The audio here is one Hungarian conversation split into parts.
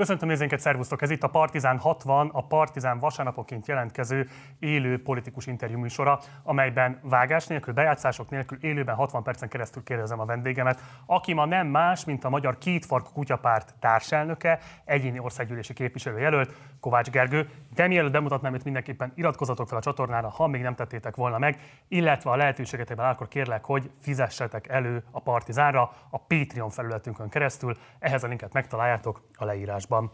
Köszöntöm nézőinket, szervusztok! Ez itt a Partizán 60, a Partizán vasárnapoként jelentkező élő politikus interjú műsora, amelyben vágás nélkül, bejátszások nélkül élőben 60 percen keresztül kérdezem a vendégemet, aki ma nem más, mint a Magyar Kétfarkú Kutyapárt társelnöke, egyéni országgyűlési képviselőjelölt, Kovács Gergő. De mielőtt bemutatnám őt, mindenképpen iratkozatok fel a csatornára, ha még nem tettétek volna meg, illetve a lehetőséget akkor kérlek, hogy fizessetek elő a Partizánra a Patreon felületünkön keresztül. Ehhez a linket megtaláljátok a leírásban adásban.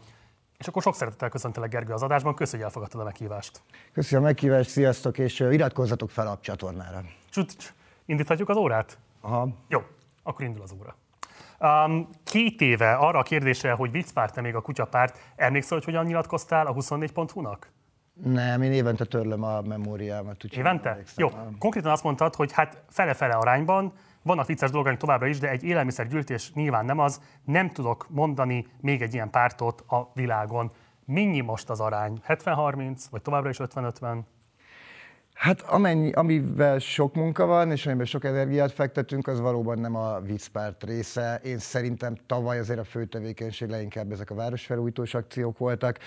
És akkor sok szeretettel köszöntelek Gergő az adásban, köszönjük, hogy elfogadtad a meghívást. Köszönöm a meghívást, sziasztok, és iratkozzatok fel a csatornára. Csut, indíthatjuk az órát? Aha. Jó, akkor indul az óra. Um, két éve arra a kérdésre, hogy viccpárt-e még a kutyapárt, emlékszel, hogy hogyan nyilatkoztál a 24.hu-nak? Nem, én évente törlöm a memóriámat. Évente? Jó, konkrétan azt mondtad, hogy hát fele-fele arányban vannak vicces dolgaink továbbra is, de egy élelmiszergyűjtés nyilván nem az. Nem tudok mondani még egy ilyen pártot a világon. Mennyi most az arány? 70-30, vagy továbbra is 50-50? Hát amennyi, amivel sok munka van, és amiben sok energiát fektetünk, az valóban nem a viccpárt része. Én szerintem tavaly azért a fő tevékenység leginkább ezek a városfelújítós akciók voltak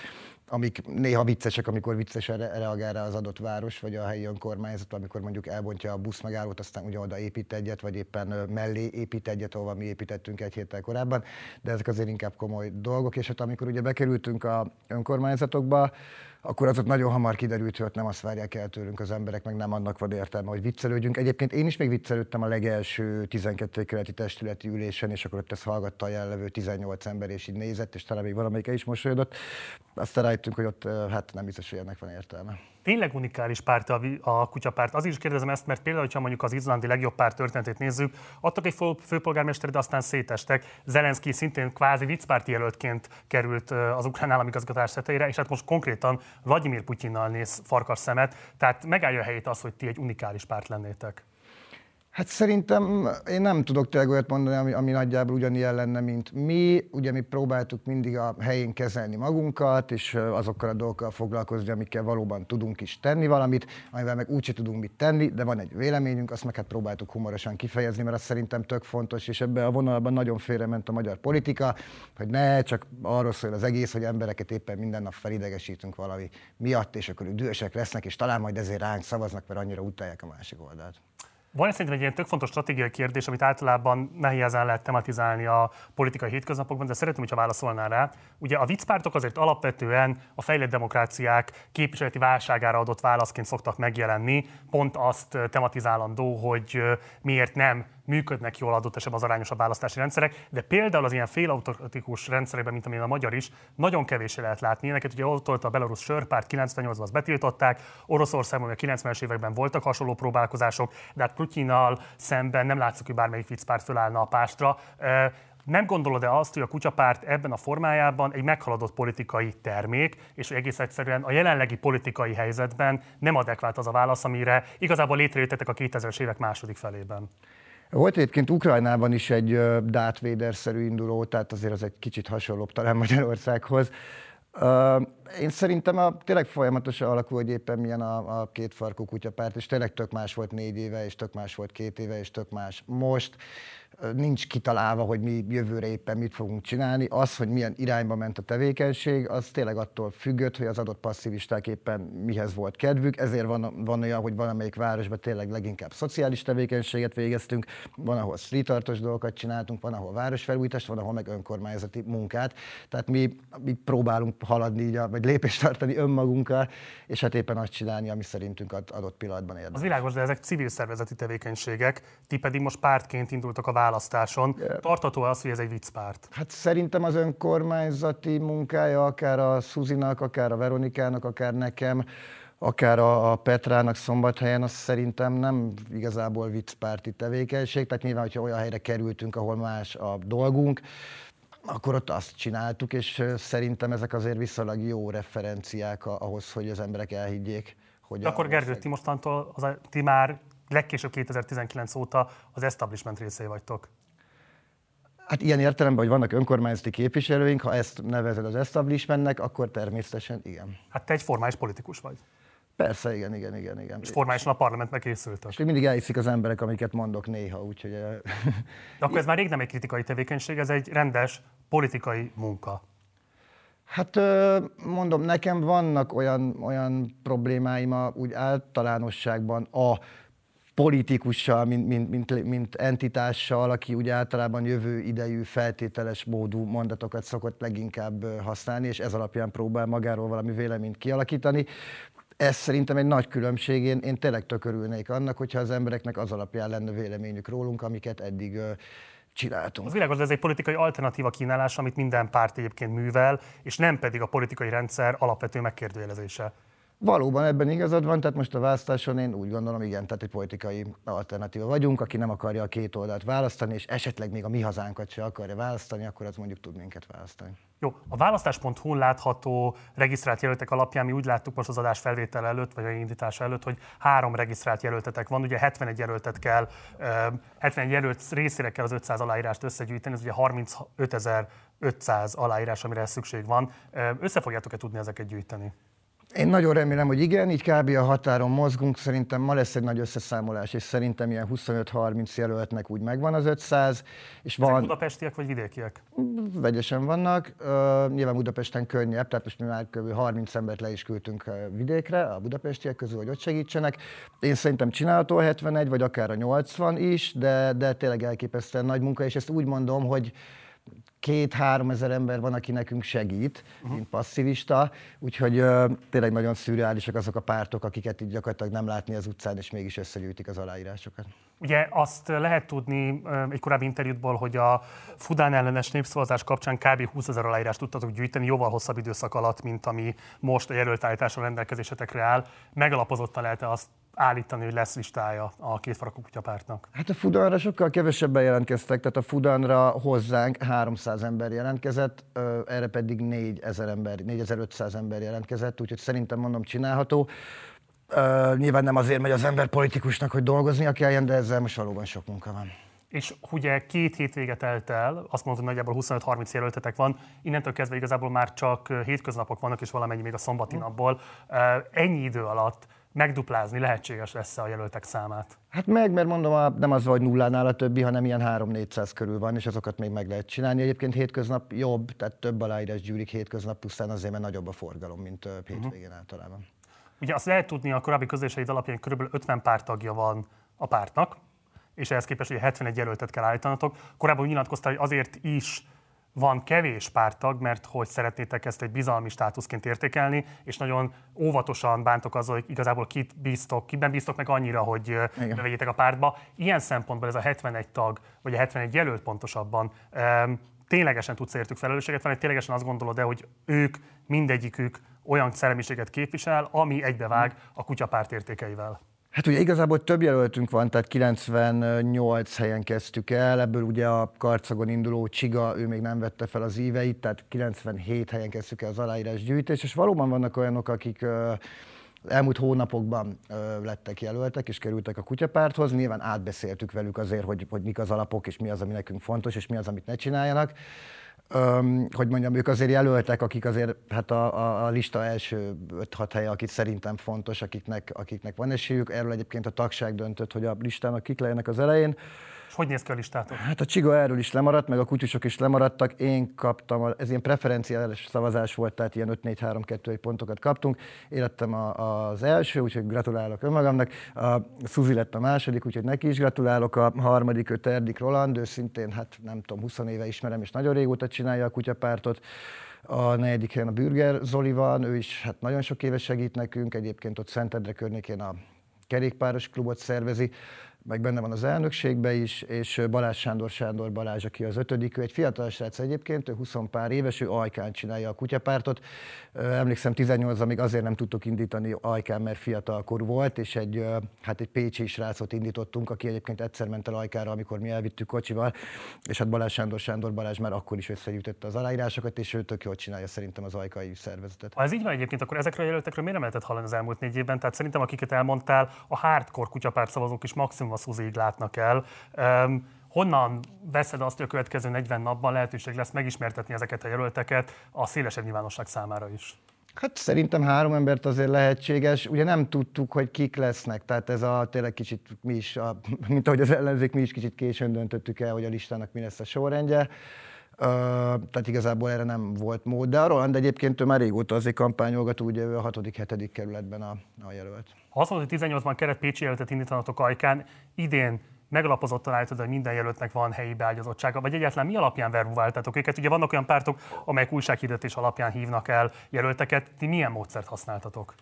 amik néha viccesek, amikor viccesen reagál rá az adott város, vagy a helyi önkormányzat, amikor mondjuk elbontja a buszmegállót, aztán ugye oda épít egyet, vagy éppen mellé épít egyet, ahova mi építettünk egy héttel korábban, de ezek azért inkább komoly dolgok, és hát amikor ugye bekerültünk a önkormányzatokba, akkor az ott nagyon hamar kiderült, hogy ott nem azt várják el tőlünk az emberek, meg nem annak van értelme, hogy viccelődjünk. Egyébként én is még viccelődtem a legelső 12 kerületi testületi ülésen, és akkor ott ezt hallgatta a jellevő 18 ember, és így nézett, és talán még valamelyik is mosolyodott. Aztán rájöttünk, hogy ott hát nem biztos, hogy ennek van értelme tényleg unikális párt a, a kutyapárt. Azért is kérdezem ezt, mert például, ha mondjuk az izlandi legjobb párt történetét nézzük, adtak egy főpolgármester, de aztán szétestek. Zelenszky szintén kvázi viccpárti jelöltként került az ukrán államigazgatás tetejére, és hát most konkrétan Vladimir Putyinnal néz farkas szemet, tehát megállja a helyét az, hogy ti egy unikális párt lennétek. Hát szerintem én nem tudok tényleg olyat mondani, ami, ami nagyjából ugyanilyen lenne, mint mi. Ugye mi próbáltuk mindig a helyén kezelni magunkat, és azokkal a dolgokkal foglalkozni, amikkel valóban tudunk is tenni valamit, amivel meg úgyse tudunk mit tenni, de van egy véleményünk, azt meg hát próbáltuk humorosan kifejezni, mert az szerintem tök fontos, és ebben a vonalban nagyon félrement a magyar politika, hogy ne csak arról szól az egész, hogy embereket éppen minden nap felidegesítünk valami miatt, és akkor dühösek lesznek, és talán majd ezért ránk szavaznak, mert annyira utálják a másik oldalt. Van szerintem egy ilyen tök fontos stratégiai kérdés, amit általában nehézen lehet tematizálni a politikai hétköznapokban, de szeretném, hogyha válaszolnál rá. Ugye a viccpártok azért alapvetően a fejlett demokráciák képviseleti válságára adott válaszként szoktak megjelenni, pont azt tematizálandó, hogy miért nem működnek jól adott esetben az arányosabb választási rendszerek, de például az ilyen félautomatikus rendszerekben, mint amilyen a magyar is, nagyon kevés lehet látni. Ilyeneket ugye ott volt a belorusz sörpárt, 98-ban azt betiltották, Oroszországban a 90-es években voltak hasonló próbálkozások, de hát Putyinnal szemben nem látszik, hogy bármelyik viccpárt fölállna a pástra. Nem gondolod-e azt, hogy a kutyapárt ebben a formájában egy meghaladott politikai termék, és egész egyszerűen a jelenlegi politikai helyzetben nem adekvát az a válasz, amire igazából létrejöttetek a 2000-es évek második felében? Volt egyébként Ukrajnában is egy Darth Vader-szerű induló, tehát azért az egy kicsit hasonlóbb talán Magyarországhoz. Én szerintem a, tényleg folyamatosan alakul, hogy éppen milyen a, a két farkú kutyapárt, és tényleg tök más volt négy éve, és tök más volt két éve, és tök más most nincs kitalálva, hogy mi jövőre éppen mit fogunk csinálni. Az, hogy milyen irányba ment a tevékenység, az tényleg attól függött, hogy az adott passzivisták éppen mihez volt kedvük. Ezért van, van olyan, hogy valamelyik városban tényleg leginkább szociális tevékenységet végeztünk, van, ahol streetartos dolgokat csináltunk, van, ahol városfelújítást, van, ahol meg önkormányzati munkát. Tehát mi, mi próbálunk haladni, így, vagy lépést tartani önmagunkkal, és hát éppen azt csinálni, ami szerintünk adott pillanatban érdemes. Az világos, de ezek civil szervezeti tevékenységek, ti pedig most pártként indultak a választáson. Tartató az, hogy ez egy viccpárt? Hát szerintem az önkormányzati munkája, akár a Szuzinak, akár a Veronikának, akár nekem, akár a, Petrának szombathelyen, az szerintem nem igazából viccpárti tevékenység. Tehát nyilván, hogyha olyan helyre kerültünk, ahol más a dolgunk, akkor ott azt csináltuk, és szerintem ezek azért viszonylag jó referenciák ahhoz, hogy az emberek elhiggyék. Hogy De akkor Gergő, ti mostantól, az, ti már legkésőbb 2019 óta az establishment részei vagytok. Hát ilyen értelemben, hogy vannak önkormányzati képviselőink, ha ezt nevezed az establishmentnek, akkor természetesen igen. Hát te egy formális politikus vagy. Persze, igen, igen, igen. igen. És formálisan a parlamentbe készültek. És mindig elhiszik az emberek, amiket mondok néha, úgyhogy... De akkor ez már rég nem egy kritikai tevékenység, ez egy rendes politikai munka. Hát mondom, nekem vannak olyan, olyan problémáim a, úgy általánosságban a politikussal, mint, mint, mint, mint entitással, aki úgy általában jövő idejű, feltételes módú mondatokat szokott leginkább használni, és ez alapján próbál magáról valami véleményt kialakítani. Ez szerintem egy nagy különbség. Én, én tényleg tökörülnék annak, hogyha az embereknek az alapján lenne véleményük rólunk, amiket eddig csináltunk. Az világos, ez egy politikai alternatíva kínálás, amit minden párt egyébként művel, és nem pedig a politikai rendszer alapvető megkérdőjelezése. Valóban ebben igazad van, tehát most a választáson én úgy gondolom, igen, tehát egy politikai alternatíva vagyunk, aki nem akarja a két oldalt választani, és esetleg még a mi hazánkat se akarja választani, akkor az mondjuk tud minket választani. Jó, a választás.hu látható regisztrált jelöltek alapján mi úgy láttuk most az adás felvétel előtt, vagy a indítása előtt, hogy három regisztrált jelöltetek van, ugye 71 jelöltet kell, 71 jelölt részére kell az 500 aláírást összegyűjteni, ez ugye 35.500 aláírás, amire szükség van. Össze fogjátok-e tudni ezeket gyűjteni? Én nagyon remélem, hogy igen, így kb. a határon mozgunk, szerintem ma lesz egy nagy összeszámolás, és szerintem ilyen 25-30 jelöltnek úgy megvan az 500. És Ezek van... budapestiek vagy vidékiek? Vegyesen vannak. Uh, nyilván Budapesten könnyebb, tehát most mi már kb. 30 embert le is küldtünk vidékre, a budapestiek közül, hogy ott segítsenek. Én szerintem csinálható a 71, vagy akár a 80 is, de, de tényleg elképesztően nagy munka, és ezt úgy mondom, hogy két-három ezer ember van, aki nekünk segít, uh-huh. mint passzivista, úgyhogy uh, tényleg nagyon szürreálisak azok a pártok, akiket így gyakorlatilag nem látni az utcán, és mégis összegyűjtik az aláírásokat. Ugye azt lehet tudni egy korábbi interjútból, hogy a Fudán ellenes népszavazás kapcsán kb. 20 ezer aláírást tudtatok gyűjteni, jóval hosszabb időszak alatt, mint ami most a jelöltállításra rendelkezésetekre áll. Megalapozottan lehet-e azt állítani, hogy lesz listája a két farakú kutyapártnak? Hát a Fudanra sokkal kevesebben jelentkeztek, tehát a Fudanra hozzánk 300 ember jelentkezett, erre pedig 4000 ember, 4500 ember jelentkezett, úgyhogy szerintem mondom csinálható. Uh, nyilván nem azért megy az ember politikusnak, hogy dolgoznia kelljen, de ezzel most valóban sok munka van. És ugye két hétvége telt el, azt mondtam, hogy nagyjából 25-30 jelöltetek van, innentől kezdve igazából már csak hétköznapok vannak, és valamennyi még a szombati napból. Uh, ennyi idő alatt megduplázni lehetséges lesz a jelöltek számát? Hát meg, mert mondom, nem az, hogy nullánál a többi, hanem ilyen 3-400 körül van, és azokat még meg lehet csinálni. Egyébként hétköznap jobb, tehát több aláírás gyűlik hétköznap, pusztán azért, mert nagyobb a forgalom, mint hétvégén uh-huh. általában. Ugye azt lehet tudni a korábbi közléseid alapján, kb. 50 pártagja van a pártnak, és ehhez képest ugye 71 jelöltet kell állítanatok. Korábban úgy nyilatkoztál, hogy azért is van kevés pártag, mert hogy szeretnétek ezt egy bizalmi státuszként értékelni, és nagyon óvatosan bántok azzal, hogy igazából kit bíztok, kiben bíztok meg annyira, hogy Igen. bevegyétek a pártba. Ilyen szempontból ez a 71 tag, vagy a 71 jelölt pontosabban, ténylegesen tudsz értük felelősséget venni, ténylegesen azt gondolod de hogy ők, mindegyikük olyan szellemiséget képvisel, ami egybevág a kutyapárt értékeivel. Hát ugye igazából több jelöltünk van, tehát 98 helyen kezdtük el, ebből ugye a karcagon induló Csiga, ő még nem vette fel az íveit, tehát 97 helyen kezdtük el az aláírás gyűjtés, és valóban vannak olyanok, akik elmúlt hónapokban lettek jelöltek és kerültek a kutyapárthoz. Nyilván átbeszéltük velük azért, hogy, hogy mik az alapok, és mi az, ami nekünk fontos, és mi az, amit ne csináljanak öm, hogy mondjam, ők azért jelöltek, akik azért hát a, a, a lista első 5-6 helye, akik szerintem fontos, akiknek, akiknek van esélyük. Erről egyébként a tagság döntött, hogy a listának kik legyenek az elején. És hogy néz ki a listátok? Hát a Csiga erről is lemaradt, meg a kutyusok is lemaradtak. Én kaptam, ez ilyen preferenciális szavazás volt, tehát ilyen 5-4-3-2-1 pontokat kaptunk. Én lettem a, az első, úgyhogy gratulálok önmagamnak. A Suzi lett a második, úgyhogy neki is gratulálok. A harmadik, ő Terdik Roland, ő szintén, hát nem tudom, 20 éve ismerem, és nagyon régóta csinálja a kutyapártot. A negyedik helyen a Bürger Zoli van, ő is hát nagyon sok éve segít nekünk, egyébként ott Szentendre környékén a kerékpáros klubot szervezi meg benne van az elnökségbe is, és Balázs Sándor Sándor Balázs, aki az ötödik, ő egy fiatal srác egyébként, ő 20 pár éves, ő Ajkán csinálja a kutyapártot. Emlékszem 18 amíg azért nem tudtuk indítani Ajkán, mert fiatalkor volt, és egy, hát egy pécsi srácot indítottunk, aki egyébként egyszer ment el Ajkára, amikor mi elvittük kocsival, és hát Balázs Sándor Sándor Balázs már akkor is összegyűjtötte az aláírásokat, és ő tök jól csinálja szerintem az ajkai szervezetet. Ha ez így van egyébként, akkor ezekről a jelöltekről miért nem lehetett hallani az elmúlt négy évben? Tehát szerintem, akiket elmondtál, a hardcore kutyapárt szavazók is maximum Szuzig látnak el. Honnan veszed azt, hogy a következő 40 napban lehetőség lesz megismertetni ezeket a jelölteket a szélesebb nyilvánosság számára is? Hát szerintem három embert azért lehetséges. Ugye nem tudtuk, hogy kik lesznek, tehát ez a tényleg kicsit mi is, a, mint ahogy az ellenzék, mi is kicsit későn döntöttük el, hogy a listának mi lesz a sorrendje. tehát igazából erre nem volt mód. De a Roland egyébként ő már régóta azért kampányolgat, ugye ő a 6.-7. kerületben a, a jelölt. Ha azt mondod, hogy 18-ban keret Pécsi jelöltet indítanatok ajkán, idén megalapozottan állítod, hogy minden jelöltnek van helyi beágyazottsága, vagy egyáltalán mi alapján verbuváltatok őket? Ugye vannak olyan pártok, amelyek újsághirdetés alapján hívnak el jelölteket, ti milyen módszert használtatok?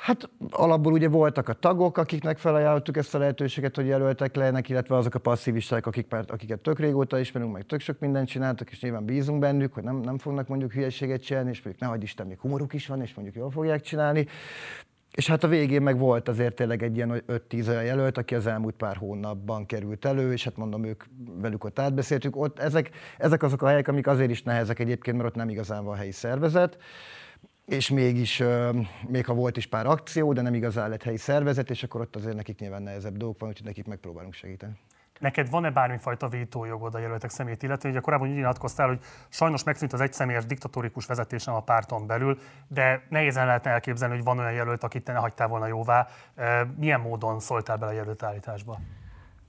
Hát alapból ugye voltak a tagok, akiknek felajánlottuk ezt a lehetőséget, hogy jelöltek legyenek, illetve azok a passzívisták, akik, akiket tök régóta ismerünk, meg tök sok mindent csináltak, és nyilván bízunk bennük, hogy nem, nem fognak mondjuk hülyeséget csinálni, és mondjuk nehogy Isten, még humoruk is van, és mondjuk jól fogják csinálni. És hát a végén meg volt azért tényleg egy ilyen 5-10 olyan jelölt, aki az elmúlt pár hónapban került elő, és hát mondom, ők velük ott átbeszéltük. Ott ezek, ezek azok a helyek, amik azért is nehezek egyébként, mert ott nem igazán van helyi szervezet és mégis, még ha volt is pár akció, de nem igazán lett helyi szervezet, és akkor ott azért nekik nyilván nehezebb dolgok van, úgyhogy nekik megpróbálunk segíteni. Neked van-e bármifajta vétójogod a jelöltek szemét illetve? Ugye korábban úgy nyilatkoztál, hogy sajnos megszűnt az egyszemélyes diktatórikus vezetésem a párton belül, de nehézen lehetne elképzelni, hogy van olyan jelölt, akit te ne hagytál volna jóvá. Milyen módon szóltál bele a jelölt állításba?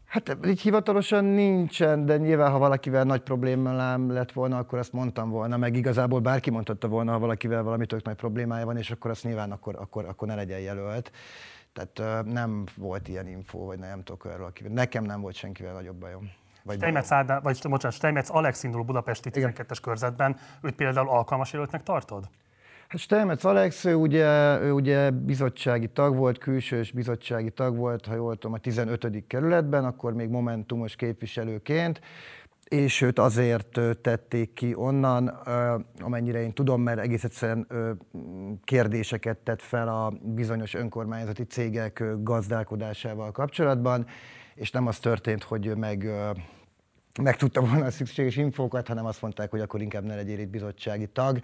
Hát így hivatalosan nincsen, de nyilván, ha valakivel nagy problémám lett volna, akkor azt mondtam volna, meg igazából bárki mondhatta volna, ha valakivel valami tök nagy problémája van, és akkor azt nyilván akkor, akkor, akkor ne legyen jelölt. Tehát nem volt ilyen info, vagy nem tudok erről, akivel. Nekem nem volt senkivel nagyobb bajom. Vagy Steinmetz, Ádám, vagy bocsánat, Steinmetz Alex indul Budapesti 12-es körzetben, őt például alkalmas jelöltnek tartod? Hát Stelmec Alex, ő ugye, ő ugye bizottsági tag volt, külsős bizottsági tag volt, ha jól tudom, a 15. kerületben, akkor még momentumos képviselőként, és őt azért tették ki onnan, amennyire én tudom, mert egész egyszerűen kérdéseket tett fel a bizonyos önkormányzati cégek gazdálkodásával kapcsolatban, és nem az történt, hogy meg meg tudta volna a szükséges infókat, hanem azt mondták, hogy akkor inkább ne legyél itt bizottsági tag.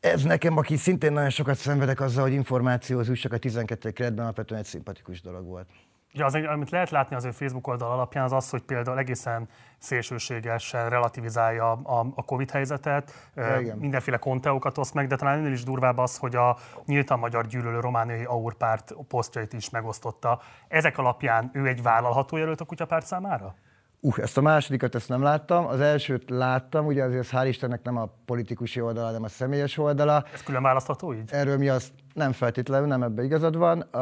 Ez nekem, aki szintén nagyon sokat szenvedek azzal, hogy információhoz jussak a 12 keretben, alapvetően egy szimpatikus dolog volt. Ja, az, amit lehet látni az ő Facebook oldal alapján, az az, hogy például egészen szélsőségesen relativizálja a, a Covid helyzetet, Igen. mindenféle konteókat oszt meg, de talán ennél is durvább az, hogy a nyíltan magyar gyűlölő romániai aurpárt posztjait is megosztotta. Ezek alapján ő egy vállalható jelölt a kutyapárt számára? Uh, ezt a másodikat ezt nem láttam, az elsőt láttam, ugye azért hál' Istennek nem a politikusi oldala, hanem a személyes oldala. Ez külön választható így? Erről mi azt nem feltétlenül, nem ebbe igazad van.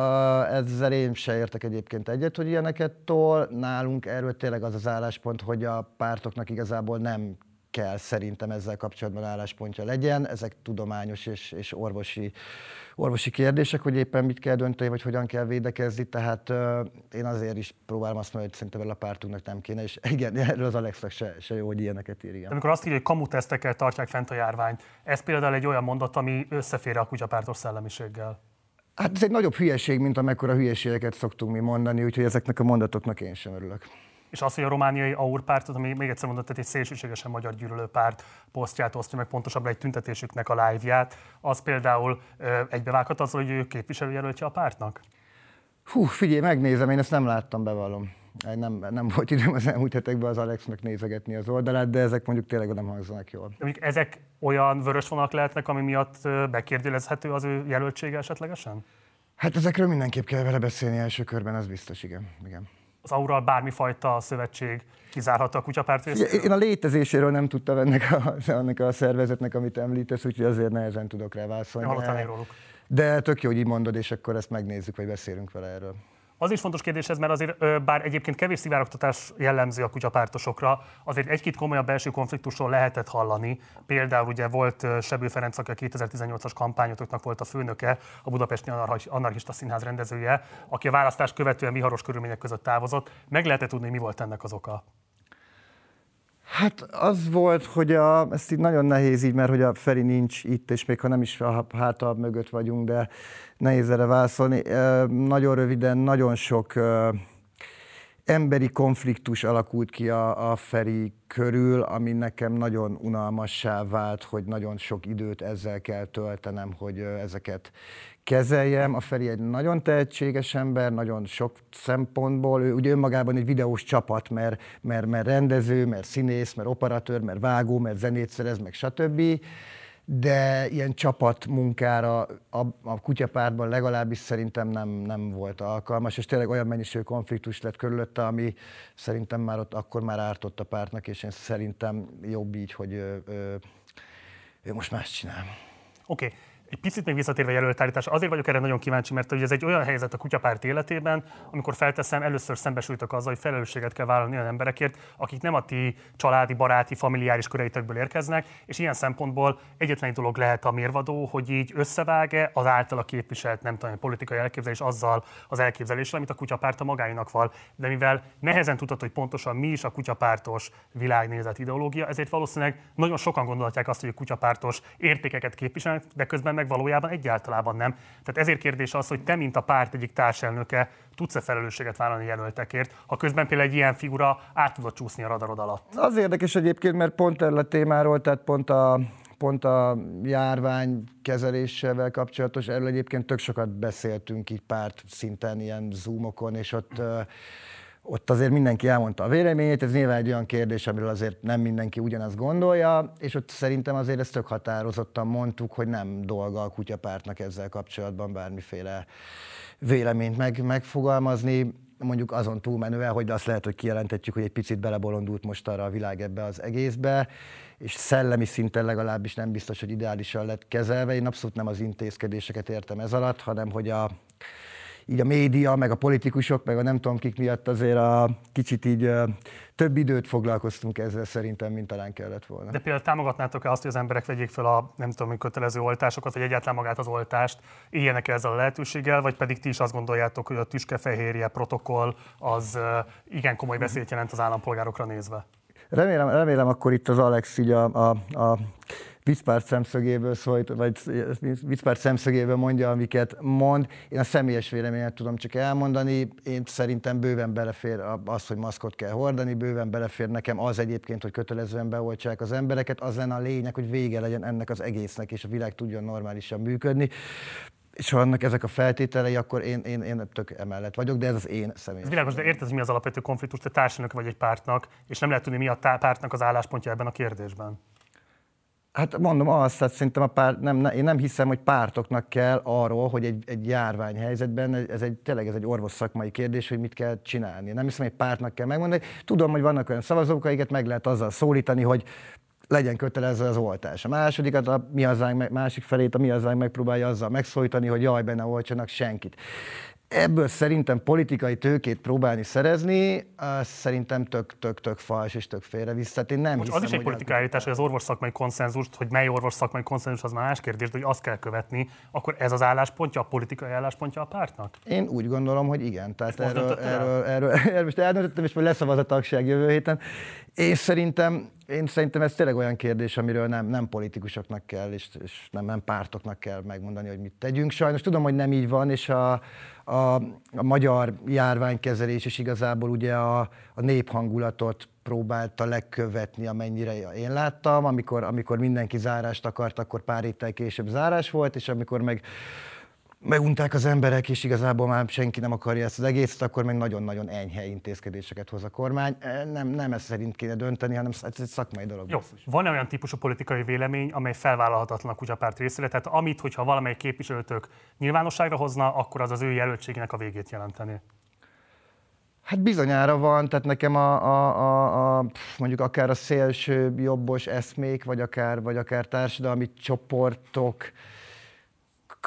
Ezzel én se értek egyébként egyet, hogy ilyeneket tol. Nálunk erről tényleg az az álláspont, hogy a pártoknak igazából nem kell szerintem ezzel kapcsolatban álláspontja legyen. Ezek tudományos és, és orvosi, orvosi kérdések, hogy éppen mit kell dönteni, vagy hogyan kell védekezni. Tehát uh, én azért is próbálom azt mondani, hogy szerintem a pártunknak nem kéne, és igen, erről az Alexnak se, se jó, hogy ilyeneket ír. Igen. Amikor azt írja, hogy kamutesztekkel tartják fent a járványt, ez például egy olyan mondat, ami összefér a kutyapártos szellemiséggel. Hát ez egy nagyobb hülyeség, mint amekkora hülyeségeket szoktunk mi mondani, úgyhogy ezeknek a mondatoknak én sem örülök. És az, hogy a romániai AUR pártot, ami még egyszer mondott, tehát egy szélsőségesen magyar gyűlölő párt posztját osztja meg pontosabban egy tüntetésüknek a live-ját, az például egybevághat azzal, hogy ő képviselőjelöltje a pártnak? Hú, figyelj, megnézem, én ezt nem láttam, bevallom. Nem, nem volt időm az elmúlt hetekben az Alexnek nézegetni az oldalát, de ezek mondjuk tényleg nem hangzanak jól. De ezek olyan vörös vonalak lehetnek, ami miatt bekérdőjelezhető az ő jelöltsége esetlegesen? Hát ezekről mindenképp kell vele beszélni első körben, az biztos, igen. igen az Aurral bármifajta szövetség kizárhatta a kutyapárt részéről? Én a létezéséről nem tudtam ennek a, ennek a szervezetnek, amit említesz, úgyhogy azért nehezen tudok rá válaszolni. De tök jó, hogy így mondod, és akkor ezt megnézzük, vagy beszélünk vele erről. Az is fontos kérdés ez, mert azért, bár egyébként kevés szivárogtatás jellemző a kutyapártosokra, azért egy-két komolyabb belső konfliktusról lehetett hallani. Például ugye volt Sebő Ferenc, aki a 2018-as kampányotoknak volt a főnöke, a Budapesti Anarchista Színház rendezője, aki a választás követően viharos körülmények között távozott. Meg lehetett tudni, mi volt ennek az oka? Hát az volt, hogy a, ezt így nagyon nehéz így, mert hogy a Feri nincs itt, és még ha nem is a hátal mögött vagyunk, de nehéz erre válaszolni. Nagyon röviden, nagyon sok emberi konfliktus alakult ki a, a Feri körül, ami nekem nagyon unalmassá vált, hogy nagyon sok időt ezzel kell töltenem, hogy ezeket kezeljem. A Feri egy nagyon tehetséges ember, nagyon sok szempontból. Ő ugye önmagában egy videós csapat, mert, mert, mert rendező, mert színész, mert operatőr, mert vágó, mert zenét szerez, meg stb de ilyen csapatmunkára a, a kutyapártban legalábbis szerintem nem, nem volt alkalmas, és tényleg olyan mennyiségű konfliktus lett körülötte, ami szerintem már ott akkor már ártott a pártnak, és én szerintem jobb így, hogy ő, ő, most más csinál. Oké, okay. Egy picit még visszatérve jelöltállítás, azért vagyok erre nagyon kíváncsi, mert ez egy olyan helyzet a kutyapárt életében, amikor felteszem, először szembesültök azzal, hogy felelősséget kell vállalni olyan emberekért, akik nem a ti családi, baráti, familiáris köreitekből érkeznek, és ilyen szempontból egyetlen egy dolog lehet a mérvadó, hogy így összevág-e az általa képviselt, nem tudom, politikai elképzelés azzal az elképzeléssel, amit a kutyapárt a magáinak val. De mivel nehezen tudható, hogy pontosan mi is a kutyapártos világnézet ideológia, ezért valószínűleg nagyon sokan gondolhatják azt, hogy a kutyapártos értékeket képviselnek, de közben meg valójában egyáltalán nem. Tehát ezért kérdés az, hogy te, mint a párt egyik társelnöke, tudsz-e felelősséget vállalni jelöltekért, ha közben például egy ilyen figura át tudod csúszni a radarod alatt? Az érdekes egyébként, mert pont erről a témáról, tehát pont a, pont a járvány kezelésével kapcsolatos, erről egyébként tök sokat beszéltünk itt párt szinten, ilyen zoomokon, és ott ott azért mindenki elmondta a véleményét, ez nyilván egy olyan kérdés, amiről azért nem mindenki ugyanazt gondolja, és ott szerintem azért ezt tök határozottan mondtuk, hogy nem dolga a kutyapártnak ezzel kapcsolatban bármiféle véleményt meg, megfogalmazni, mondjuk azon túlmenően, hogy azt lehet, hogy kijelentetjük, hogy egy picit belebolondult most arra a világ ebbe az egészbe, és szellemi szinten legalábbis nem biztos, hogy ideálisan lett kezelve. Én abszolút nem az intézkedéseket értem ez alatt, hanem hogy a, így a média, meg a politikusok, meg a nem tudom kik miatt azért a kicsit így több időt foglalkoztunk ezzel szerintem, mint talán kellett volna. De például támogatnátok-e azt, hogy az emberek vegyék fel a nem tudom, kötelező oltásokat, vagy egyáltalán magát az oltást, éljenek -e ezzel a lehetőséggel, vagy pedig ti is azt gondoljátok, hogy a tüskefehérje protokoll az igen komoly veszélyt jelent az állampolgárokra nézve? Remélem, remélem akkor itt az Alex így a, a, a viccpárt szemszögéből szólt, vagy viccpárt szemszögéből mondja, amiket mond. Én a személyes véleményet tudom csak elmondani. Én szerintem bőven belefér az, hogy maszkot kell hordani, bőven belefér nekem az egyébként, hogy kötelezően beoltsák az embereket. Az lenne a lényeg, hogy vége legyen ennek az egésznek, és a világ tudjon normálisan működni és ha annak ezek a feltételei, akkor én, én, én tök emellett vagyok, de ez az én személy. Ez világos, de érted, mi az alapvető konfliktus, te társadalmak vagy egy pártnak, és nem lehet tudni, mi a pártnak az álláspontja ebben a kérdésben. Hát mondom azt, tehát szerintem a párt, nem, én nem hiszem, hogy pártoknak kell arról, hogy egy, egy járványhelyzetben, ez egy, tényleg ez egy orvos szakmai kérdés, hogy mit kell csinálni. Nem hiszem, hogy pártnak kell megmondani. Tudom, hogy vannak olyan szavazók, akiket meg lehet azzal szólítani, hogy legyen kötelező az oltás. A másodikat, a mi hazánk, másik felét a mi hazánk megpróbálja azzal megszólítani, hogy jaj, benne oltsanak senkit ebből szerintem politikai tőkét próbálni szerezni, az szerintem tök, tök, tök fals és tök félrevisz. Tehát én nem Most hiszem, az is egy politikai állítás, hogy az orvos szakmai konszenzust, hogy mely orvos szakmai konszenzus, az más kérdés, de hogy azt kell követni, akkor ez az álláspontja, a politikai álláspontja a pártnak? Én úgy gondolom, hogy igen. Tehát erről, erről, erről, erről, most eldöntöttem, és majd leszavaz a tagság jövő héten. Én szerintem, én szerintem ez tényleg olyan kérdés, amiről nem, nem politikusoknak kell, és, és nem, nem pártoknak kell megmondani, hogy mit tegyünk. Sajnos tudom, hogy nem így van, és a, a, a magyar járványkezelés is igazából ugye a, a néphangulatot próbálta legkövetni, amennyire én láttam. Amikor, amikor mindenki zárást akart, akkor pár héttel később zárás volt, és amikor meg megunták az emberek, és igazából már senki nem akarja ezt az egészet, akkor meg nagyon-nagyon enyhe intézkedéseket hoz a kormány. E, nem, nem ez szerint kéne dönteni, hanem ez egy szakmai dolog. Jó, van-e olyan típusú politikai vélemény, amely felvállalhatatlan a kutyapárt részére? Tehát amit, hogyha valamelyik képviselőtök nyilvánosságra hozna, akkor az az ő jelöltségének a végét jelenteni? Hát bizonyára van, tehát nekem a, a, a, a mondjuk akár a szélső jobbos eszmék, vagy akár, vagy akár társadalmi csoportok,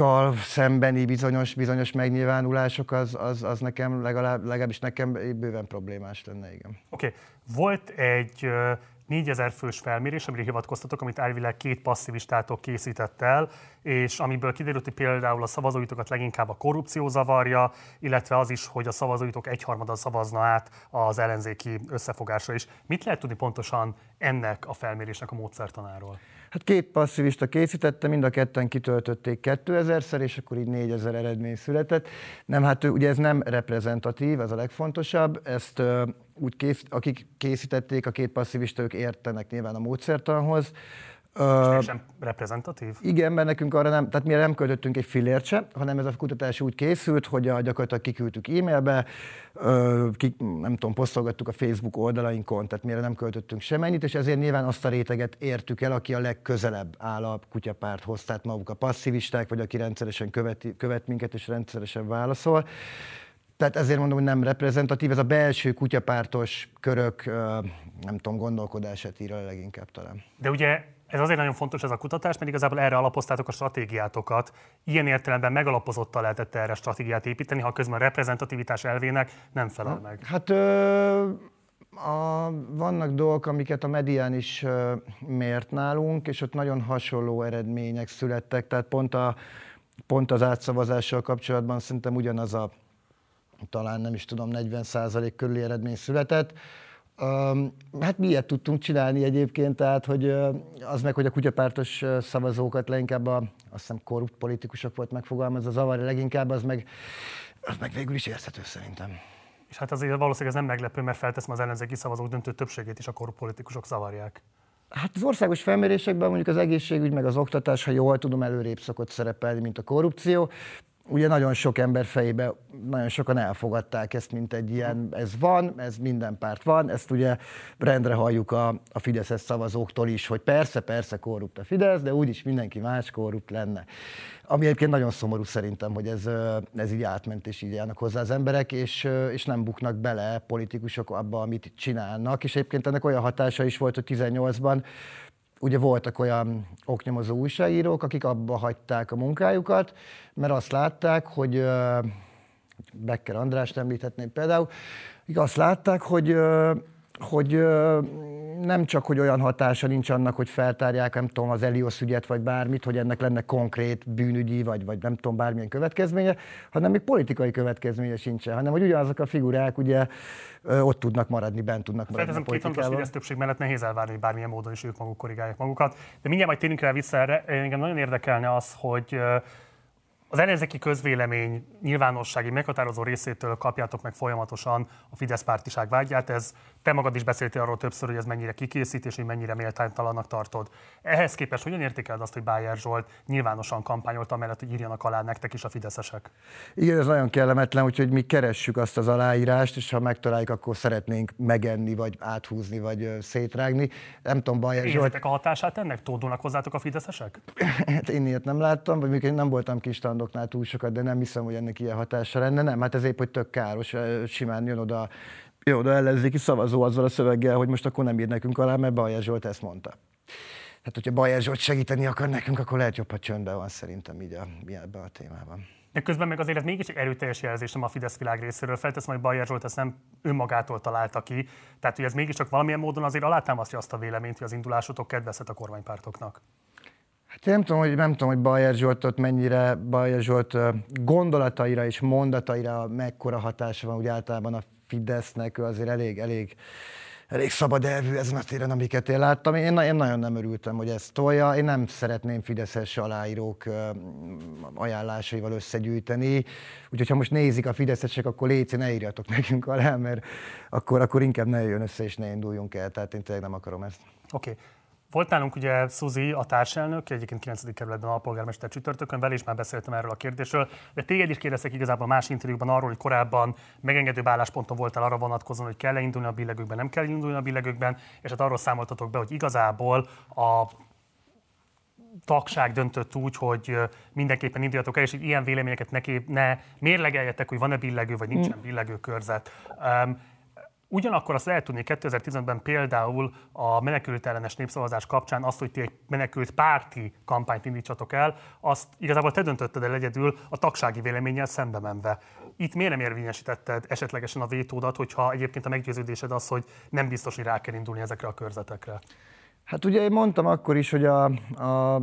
kal szembeni bizonyos, bizonyos megnyilvánulások, az, az, az nekem legalább, legalábbis nekem bőven problémás lenne, igen. Oké, okay. volt egy 4000 fős felmérés, amire hivatkoztatok, amit elvileg két passzivistától készített el, és amiből kiderült, hogy például a szavazóitokat leginkább a korrupció zavarja, illetve az is, hogy a szavazóitok egyharmada szavazna át az ellenzéki összefogásra is. Mit lehet tudni pontosan ennek a felmérésnek a módszertanáról? Hát két passzivista készítette, mind a ketten kitöltötték 2000-szer, és akkor így 4000 eredmény született. Nem, hát ugye ez nem reprezentatív, ez a legfontosabb. Ezt úgy kész, akik készítették, a két passzivista, ők értenek nyilván a módszertanhoz. Uh, sem reprezentatív? Igen, mert nekünk arra nem, tehát mi nem költöttünk egy fillért se, hanem ez a kutatás úgy készült, hogy a, gyakorlatilag kiküldtük e-mailbe, uh, ki, nem tudom, posztolgattuk a Facebook oldalainkon, tehát mire nem költöttünk semennyit, és ezért nyilván azt a réteget értük el, aki a legközelebb áll a kutyapárthoz, tehát maguk a passzívisták, vagy aki rendszeresen követ, követ minket és rendszeresen válaszol. Tehát ezért mondom, hogy nem reprezentatív, ez a belső kutyapártos körök, nem tudom, gondolkodását ír a leginkább talán. De ugye ez azért nagyon fontos ez a kutatás, mert igazából erre alapoztátok a stratégiátokat. Ilyen értelemben megalapozottan lehetett erre stratégiát építeni, ha közben a reprezentativitás elvének nem felel meg. Hát ö, a, vannak dolgok, amiket a medián is ö, mért nálunk, és ott nagyon hasonló eredmények születtek, tehát pont, a, pont az átszavazással kapcsolatban szerintem ugyanaz a talán nem is tudom, 40% körüli eredmény született. Hát mi ilyet tudtunk csinálni egyébként, tehát hogy az meg, hogy a kutyapártos szavazókat leginkább a, azt hiszem korrupt politikusok volt megfogalmazva, zavarja leginkább, az meg, az meg végül is érthető szerintem. És hát azért valószínűleg ez nem meglepő, mert felteszem az ellenzéki szavazók döntő többségét is a korrupt politikusok zavarják. Hát az országos felmérésekben mondjuk az egészségügy meg az oktatás, ha jól tudom, előrébb szokott szerepelni, mint a korrupció ugye nagyon sok ember fejébe, nagyon sokan elfogadták ezt, mint egy ilyen, ez van, ez minden párt van, ezt ugye rendre halljuk a, a Fideszes szavazóktól is, hogy persze, persze korrupt a Fidesz, de úgyis mindenki más korrupt lenne. Ami egyébként nagyon szomorú szerintem, hogy ez, ez így átment, és így állnak hozzá az emberek, és, és nem buknak bele politikusok abba, amit csinálnak, és egyébként ennek olyan hatása is volt, hogy 18-ban ugye voltak olyan oknyomozó újságírók, akik abba hagyták a munkájukat, mert azt látták, hogy Becker Andrást említhetném például, akik azt látták, hogy hogy nem csak, hogy olyan hatása nincs annak, hogy feltárják, nem tudom, az Elios ügyet, vagy bármit, hogy ennek lenne konkrét bűnügyi, vagy, vagy nem tudom, bármilyen következménye, hanem még politikai következménye sincsen, hanem hogy ugyanazok a figurák ugye ott tudnak maradni, bent tudnak maradni a politikában. Két többség mellett nehéz elvárni, hogy bármilyen módon is ők maguk korrigálják magukat. De mindjárt majd térünk rá vissza erre. Engem nagyon érdekelne az, hogy az ellenzéki közvélemény nyilvánossági meghatározó részétől kapjátok meg folyamatosan a Fidesz pártiság vágyát. Ez te magad is beszéltél arról többször, hogy ez mennyire kikészít és hogy mennyire méltánytalannak tartod. Ehhez képest hogyan értékeled azt, hogy Bájer Zsolt nyilvánosan kampányolta mellett, hogy írjanak alá nektek is a fideszesek? Igen, ez nagyon kellemetlen, úgyhogy mi keressük azt az aláírást, és ha megtaláljuk, akkor szeretnénk megenni, vagy áthúzni, vagy szétrágni. Nem tudom, Bájer Zsolt... a hatását ennek? Tódulnak hozzátok a fideszesek? hát én ilyet nem láttam, vagy még nem voltam kis standoknál túl sokat, de nem hiszem, hogy ennek ilyen hatása lenne. Nem, hát ez épp, hogy tök káros, simán jön oda jó, oda ellenzéki szavazó azzal a szöveggel, hogy most akkor nem ír nekünk alá, mert Bajer Zsolt ezt mondta. Hát, hogyha Bajer Zsolt segíteni akar nekünk, akkor lehet jobb, ha csöndben van szerintem így a, ebben a témában. De közben meg azért ez mégis egy erőteljes jelzés nem a Fidesz világ részéről. Felteszem, hogy Bajer Zsolt ezt nem önmagától találta ki. Tehát, hogy ez mégiscsak valamilyen módon azért alátámasztja azt a véleményt, hogy az indulásotok kedvezhet a kormánypártoknak. Hát nem tudom, hogy, nem tudom, hogy Bajer Zsoltot mennyire, Bajer Zsolt gondolataira és mondataira mekkora hatása van úgy általában a Fidesznek, ő azért elég, elég, elég szabad elvű ezen a téren, amiket én láttam. Én, én nagyon nem örültem, hogy ezt tolja. Én nem szeretném Fideszes aláírók ajánlásaival összegyűjteni. Úgyhogy ha most nézik a Fideszesek, akkor légy, ne írjatok nekünk alá, mert akkor, akkor inkább ne jön össze és ne induljunk el. Tehát én tényleg nem akarom ezt. Oké. Okay. Volt nálunk ugye Suzi, a társelnök, egyébként 9. kerületben a polgármester csütörtökön, vele is már beszéltem erről a kérdésről, de téged is kérdeztek igazából más interjúkban arról, hogy korábban megengedő állásponton voltál arra vonatkozóan, hogy kell indulni a billegőkben, nem kell indulni a billegőkben, és hát arról számoltatok be, hogy igazából a tagság döntött úgy, hogy mindenképpen induljatok el, és ilyen véleményeket ne, ne mérlegeljetek, hogy van-e billegő, vagy nincsen mm. billegő körzet. Um, Ugyanakkor azt lehet tudni 2010-ben például a menekült ellenes népszavazás kapcsán azt, hogy ti egy menekült párti kampányt indítsatok el, azt igazából te döntötted el egyedül a tagsági véleménnyel szembe menve. Itt miért nem érvényesítetted esetlegesen a vétódat, hogyha egyébként a meggyőződésed az, hogy nem biztos, hogy rá kell indulni ezekre a körzetekre? Hát ugye én mondtam akkor is, hogy a, a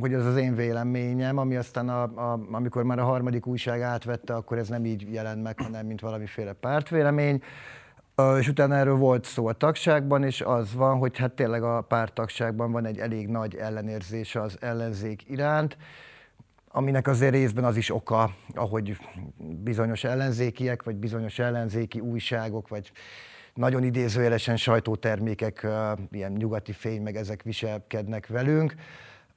hogy ez az én véleményem, ami aztán, a, a, amikor már a harmadik újság átvette, akkor ez nem így jelent meg, hanem mint valamiféle pártvélemény. És utána erről volt szó a tagságban, és az van, hogy hát tényleg a pártagságban van egy elég nagy ellenérzése az ellenzék iránt, aminek azért részben az is oka, ahogy bizonyos ellenzékiek, vagy bizonyos ellenzéki újságok, vagy nagyon idézőjelesen sajtótermékek, ilyen nyugati fény, meg ezek viselkednek velünk.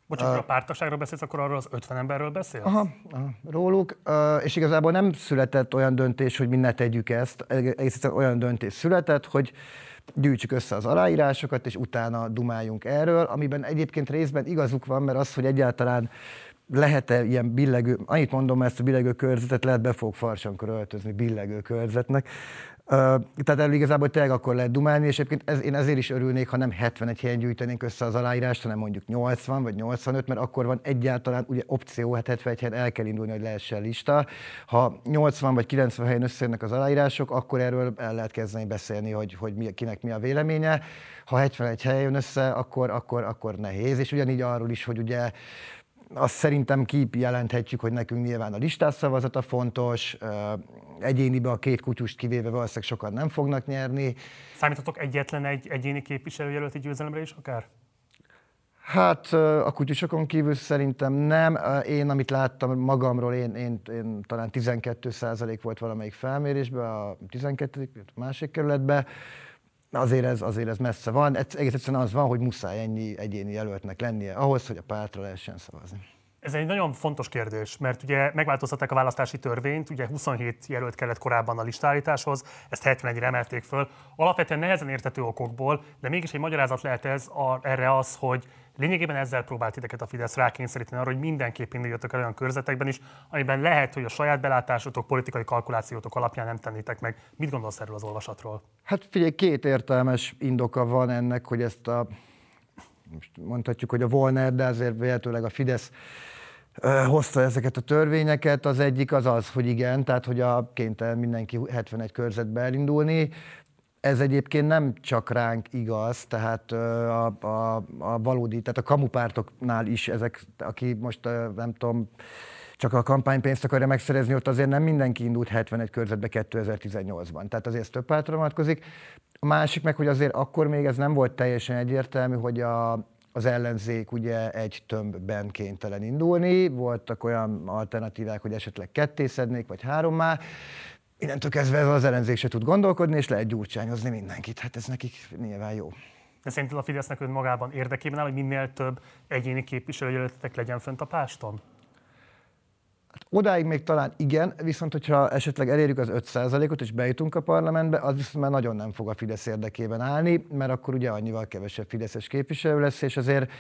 Bocsánat, uh, a pártaságról beszélsz, akkor arról az 50 emberről beszélsz? Aha, róluk, uh, és igazából nem született olyan döntés, hogy mi ne tegyük ezt, egészen olyan döntés született, hogy gyűjtsük össze az aláírásokat, és utána dumáljunk erről, amiben egyébként részben igazuk van, mert az, hogy egyáltalán lehet-e ilyen billegő, annyit mondom, ezt a billegő körzetet lehet be fog farsankor öltözni billegő körzetnek, tehát erről igazából tényleg akkor lehet dumálni, és egyébként ez, én ezért is örülnék, ha nem 71 helyen gyűjtenénk össze az aláírást, hanem mondjuk 80 vagy 85, mert akkor van egyáltalán ugye opció, hát 71 helyen el kell indulni, hogy lehessen lista. Ha 80 vagy 90 helyen összejönnek az aláírások, akkor erről el lehet kezdeni beszélni, hogy, hogy mi, kinek mi a véleménye. Ha 71 helyen jön össze, akkor, akkor, akkor nehéz, és ugyanígy arról is, hogy ugye azt szerintem kijelenthetjük, hogy nekünk nyilván a listás szavazata fontos, egyénibe a két kutyust kivéve valószínűleg sokan nem fognak nyerni. Számítatok egyetlen egy egyéni képviselőjelölti győzelemre is akár? Hát a kutyusokon kívül szerintem nem. Én, amit láttam magamról, én, én, én talán 12% volt valamelyik felmérésben, a 12. másik kerületben azért ez, azért ez messze van. Egész egyszerűen az van, hogy muszáj ennyi egyéni jelöltnek lennie ahhoz, hogy a pártra lehessen szavazni. Ez egy nagyon fontos kérdés, mert ugye megváltoztatták a választási törvényt, ugye 27 jelölt kellett korábban a listállításhoz, ezt 71-re emelték föl. Alapvetően nehezen értető okokból, de mégis egy magyarázat lehet ez a, erre az, hogy lényegében ezzel próbált titeket a Fidesz rákényszeríteni arra, hogy mindenképp induljatok el olyan körzetekben is, amiben lehet, hogy a saját belátásotok, politikai kalkulációtok alapján nem tennétek meg. Mit gondolsz erről az olvasatról? Hát figyelj, két értelmes indoka van ennek, hogy ezt a most mondhatjuk, hogy a Volner, de azért véletőleg a Fidesz hozta ezeket a törvényeket. Az egyik az az, hogy igen, tehát hogy a kénytelen mindenki 71 körzetbe elindulni. Ez egyébként nem csak ránk igaz, tehát a, a, a valódi, tehát a kamupártoknál is ezek, aki most nem tudom, csak a kampánypénzt akarja megszerezni, ott azért nem mindenki indult 71 körzetbe 2018-ban. Tehát azért ez több pártra vonatkozik. A másik meg, hogy azért akkor még ez nem volt teljesen egyértelmű, hogy a, az ellenzék ugye egy tömbben kénytelen indulni, voltak olyan alternatívák, hogy esetleg kettészednék, vagy hárommá. Innentől kezdve ez az ellenzék se tud gondolkodni, és lehet gyurcsányozni mindenkit. Hát ez nekik nyilván jó. De szerinted a Fidesznek önmagában érdekében áll, hogy minél több egyéni képviselőjelöltetek legyen fönt a páston? Hát odáig még talán igen, viszont hogyha esetleg elérjük az 5%-ot és bejutunk a parlamentbe, az viszont már nagyon nem fog a Fidesz érdekében állni, mert akkor ugye annyival kevesebb Fideszes képviselő lesz, és azért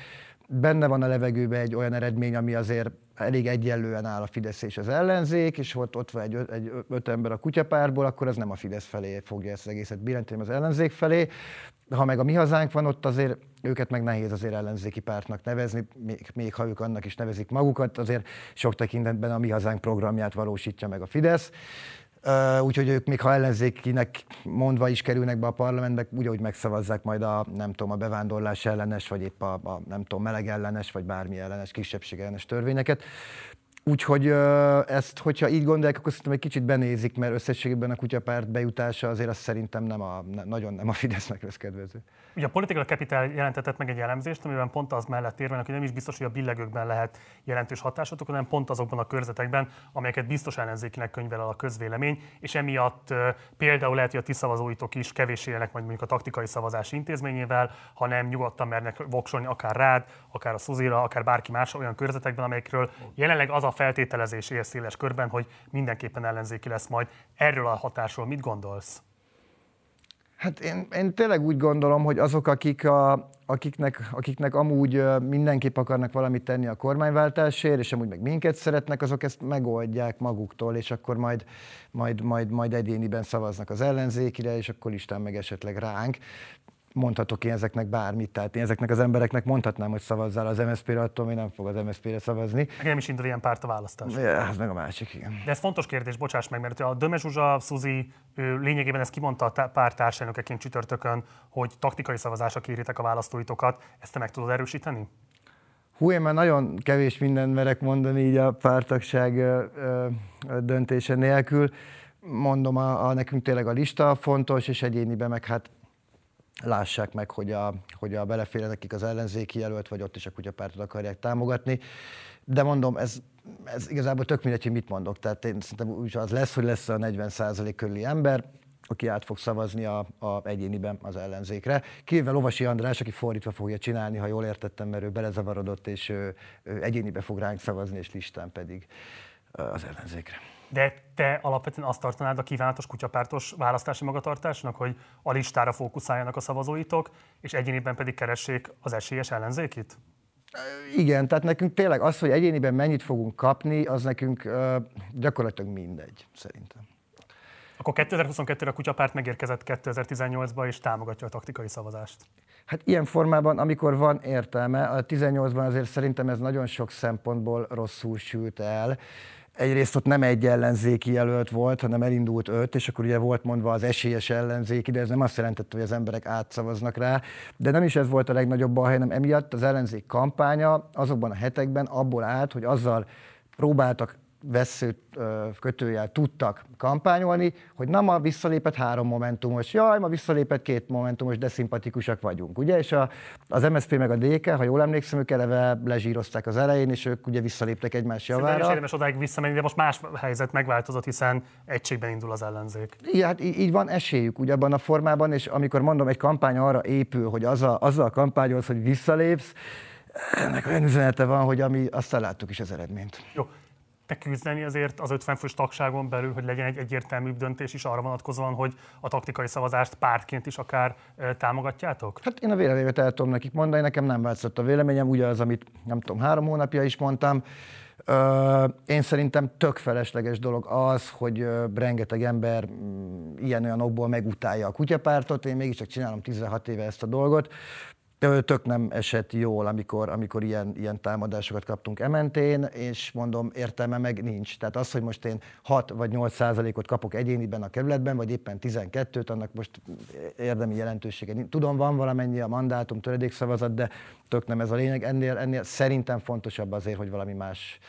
benne van a levegőben egy olyan eredmény, ami azért elég egyenlően áll a Fidesz és az ellenzék, és ott, ott van egy, egy öt ember a kutyapárból, akkor az nem a Fidesz felé fogja ezt az egészet billenteni, az ellenzék felé. Ha meg a mi hazánk van, ott azért őket meg nehéz azért ellenzéki pártnak nevezni, még, még ha ők annak is nevezik magukat, azért sok tekintetben a mi hazánk programját valósítja meg a Fidesz. Úgyhogy ők még ha ellenzékinek mondva is kerülnek be a parlamentbe, úgy, megszavazzák majd a, nem tudom, a bevándorlás ellenes, vagy épp a, a nem tudom, meleg ellenes, vagy bármi ellenes, kisebbség ellenes törvényeket. Úgyhogy ezt, hogyha így gondolják, akkor szerintem egy kicsit benézik, mert összességében a kutyapárt bejutása azért azt szerintem nem a, nagyon nem a Fidesznek lesz kedvező. Ugye a Political Capital jelentetett meg egy elemzést, amiben pont az mellett érvelnek, hogy nem is biztos, hogy a billegőkben lehet jelentős hatásotok, hanem pont azokban a körzetekben, amelyeket biztos ellenzékinek könyvel el a közvélemény, és emiatt például lehet, hogy a ti szavazóitok is kevés élnek majd mondjuk a taktikai szavazás intézményével, hanem nyugodtan mernek voksolni akár rád, akár a Szuzira, akár bárki más olyan körzetekben, amelyekről jelenleg az a feltételezés él széles körben, hogy mindenképpen ellenzéki lesz majd. Erről a hatásról mit gondolsz? Hát én, én tényleg úgy gondolom, hogy azok, akik a, akiknek, akiknek amúgy mindenképp akarnak valamit tenni a kormányváltásért, és amúgy meg minket szeretnek, azok ezt megoldják maguktól, és akkor majd, majd, majd, majd egyéniben szavaznak az ellenzékire, és akkor Isten meg esetleg ránk mondhatok én ezeknek bármit, tehát én ezeknek az embereknek mondhatnám, hogy szavazzál az MSZP-re, attól még nem fog az MSZP-re szavazni. Nem is indul ilyen párt a választás. Ja, ez meg a másik, igen. De ez fontos kérdés, bocsáss meg, mert a Döme Zsuzsa, Szuzi, ő lényegében ezt kimondta a párt társelnökeként csütörtökön, hogy taktikai szavazásra kéritek a választóitokat. Ezt te meg tudod erősíteni? Hú, én már nagyon kevés mindent merek mondani így a pártagság döntése nélkül. Mondom, a, a, nekünk tényleg a lista fontos, és egyéniben meg hát lássák meg, hogy a, hogy a belefér nekik az ellenzéki jelölt, vagy ott is a kutyapártot akarják támogatni. De mondom, ez, ez igazából tök mindegy, hogy mit mondok. Tehát én szerintem úgy az lesz, hogy lesz a 40 körüli ember, aki át fog szavazni a, a egyéniben az ellenzékre. Kivéve Lovasi András, aki fordítva fogja csinálni, ha jól értettem, mert ő belezavarodott, és ő, ő egyénibe fog ránk szavazni, és listán pedig az ellenzékre. De te alapvetően azt tartanád a kívánatos kutyapártos választási magatartásnak, hogy a listára fókuszáljanak a szavazóitok, és egyéniben pedig keressék az esélyes ellenzékit? Igen, tehát nekünk tényleg az, hogy egyéniben mennyit fogunk kapni, az nekünk uh, gyakorlatilag mindegy, szerintem. Akkor 2022-re a kutyapárt megérkezett 2018-ba, és támogatja a taktikai szavazást. Hát ilyen formában, amikor van értelme, a 18-ban azért szerintem ez nagyon sok szempontból rosszul sült el egyrészt ott nem egy ellenzéki jelölt volt, hanem elindult öt, és akkor ugye volt mondva az esélyes ellenzéki, de ez nem azt jelentette, hogy az emberek átszavaznak rá. De nem is ez volt a legnagyobb baj, hanem emiatt az ellenzék kampánya azokban a hetekben abból állt, hogy azzal próbáltak vesző kötőjel tudtak kampányolni, hogy na ma visszalépett három momentumos, jaj, ma visszalépett két momentumos, de szimpatikusak vagyunk, ugye? És a, az MSZP meg a DK, ha jól emlékszem, ők eleve lezsírozták az elején, és ők ugye visszaléptek egymás javára. Szerintem érdemes odáig visszamenni, de most más helyzet megváltozott, hiszen egységben indul az ellenzék. Igen, hát így van esélyük ugye abban a formában, és amikor mondom, egy kampány arra épül, hogy az a, azzal kampányolsz, hogy visszalépsz, ennek olyan üzenete van, hogy ami, azt láttuk is az eredményt. Jó, te küzdeni azért az 50 fős tagságon belül, hogy legyen egy egyértelműbb döntés is arra vonatkozóan, hogy a taktikai szavazást pártként is akár támogatjátok? Hát én a véleményet el tudom nekik mondani, nekem nem változott a véleményem, ugye az, amit nem tudom, három hónapja is mondtam. Én szerintem tök felesleges dolog az, hogy rengeteg ember ilyen-olyan okból megutálja a kutyapártot, én mégiscsak csinálom 16 éve ezt a dolgot tök nem esett jól, amikor, amikor ilyen, ilyen támadásokat kaptunk ementén, és mondom, értelme meg nincs. Tehát az, hogy most én 6 vagy 8 százalékot kapok egyéniben a kerületben, vagy éppen 12-t, annak most érdemi jelentősége. Tudom, van valamennyi a mandátum, töredékszavazat, de tök nem ez a lényeg. Ennél, ennél szerintem fontosabb azért, hogy valami más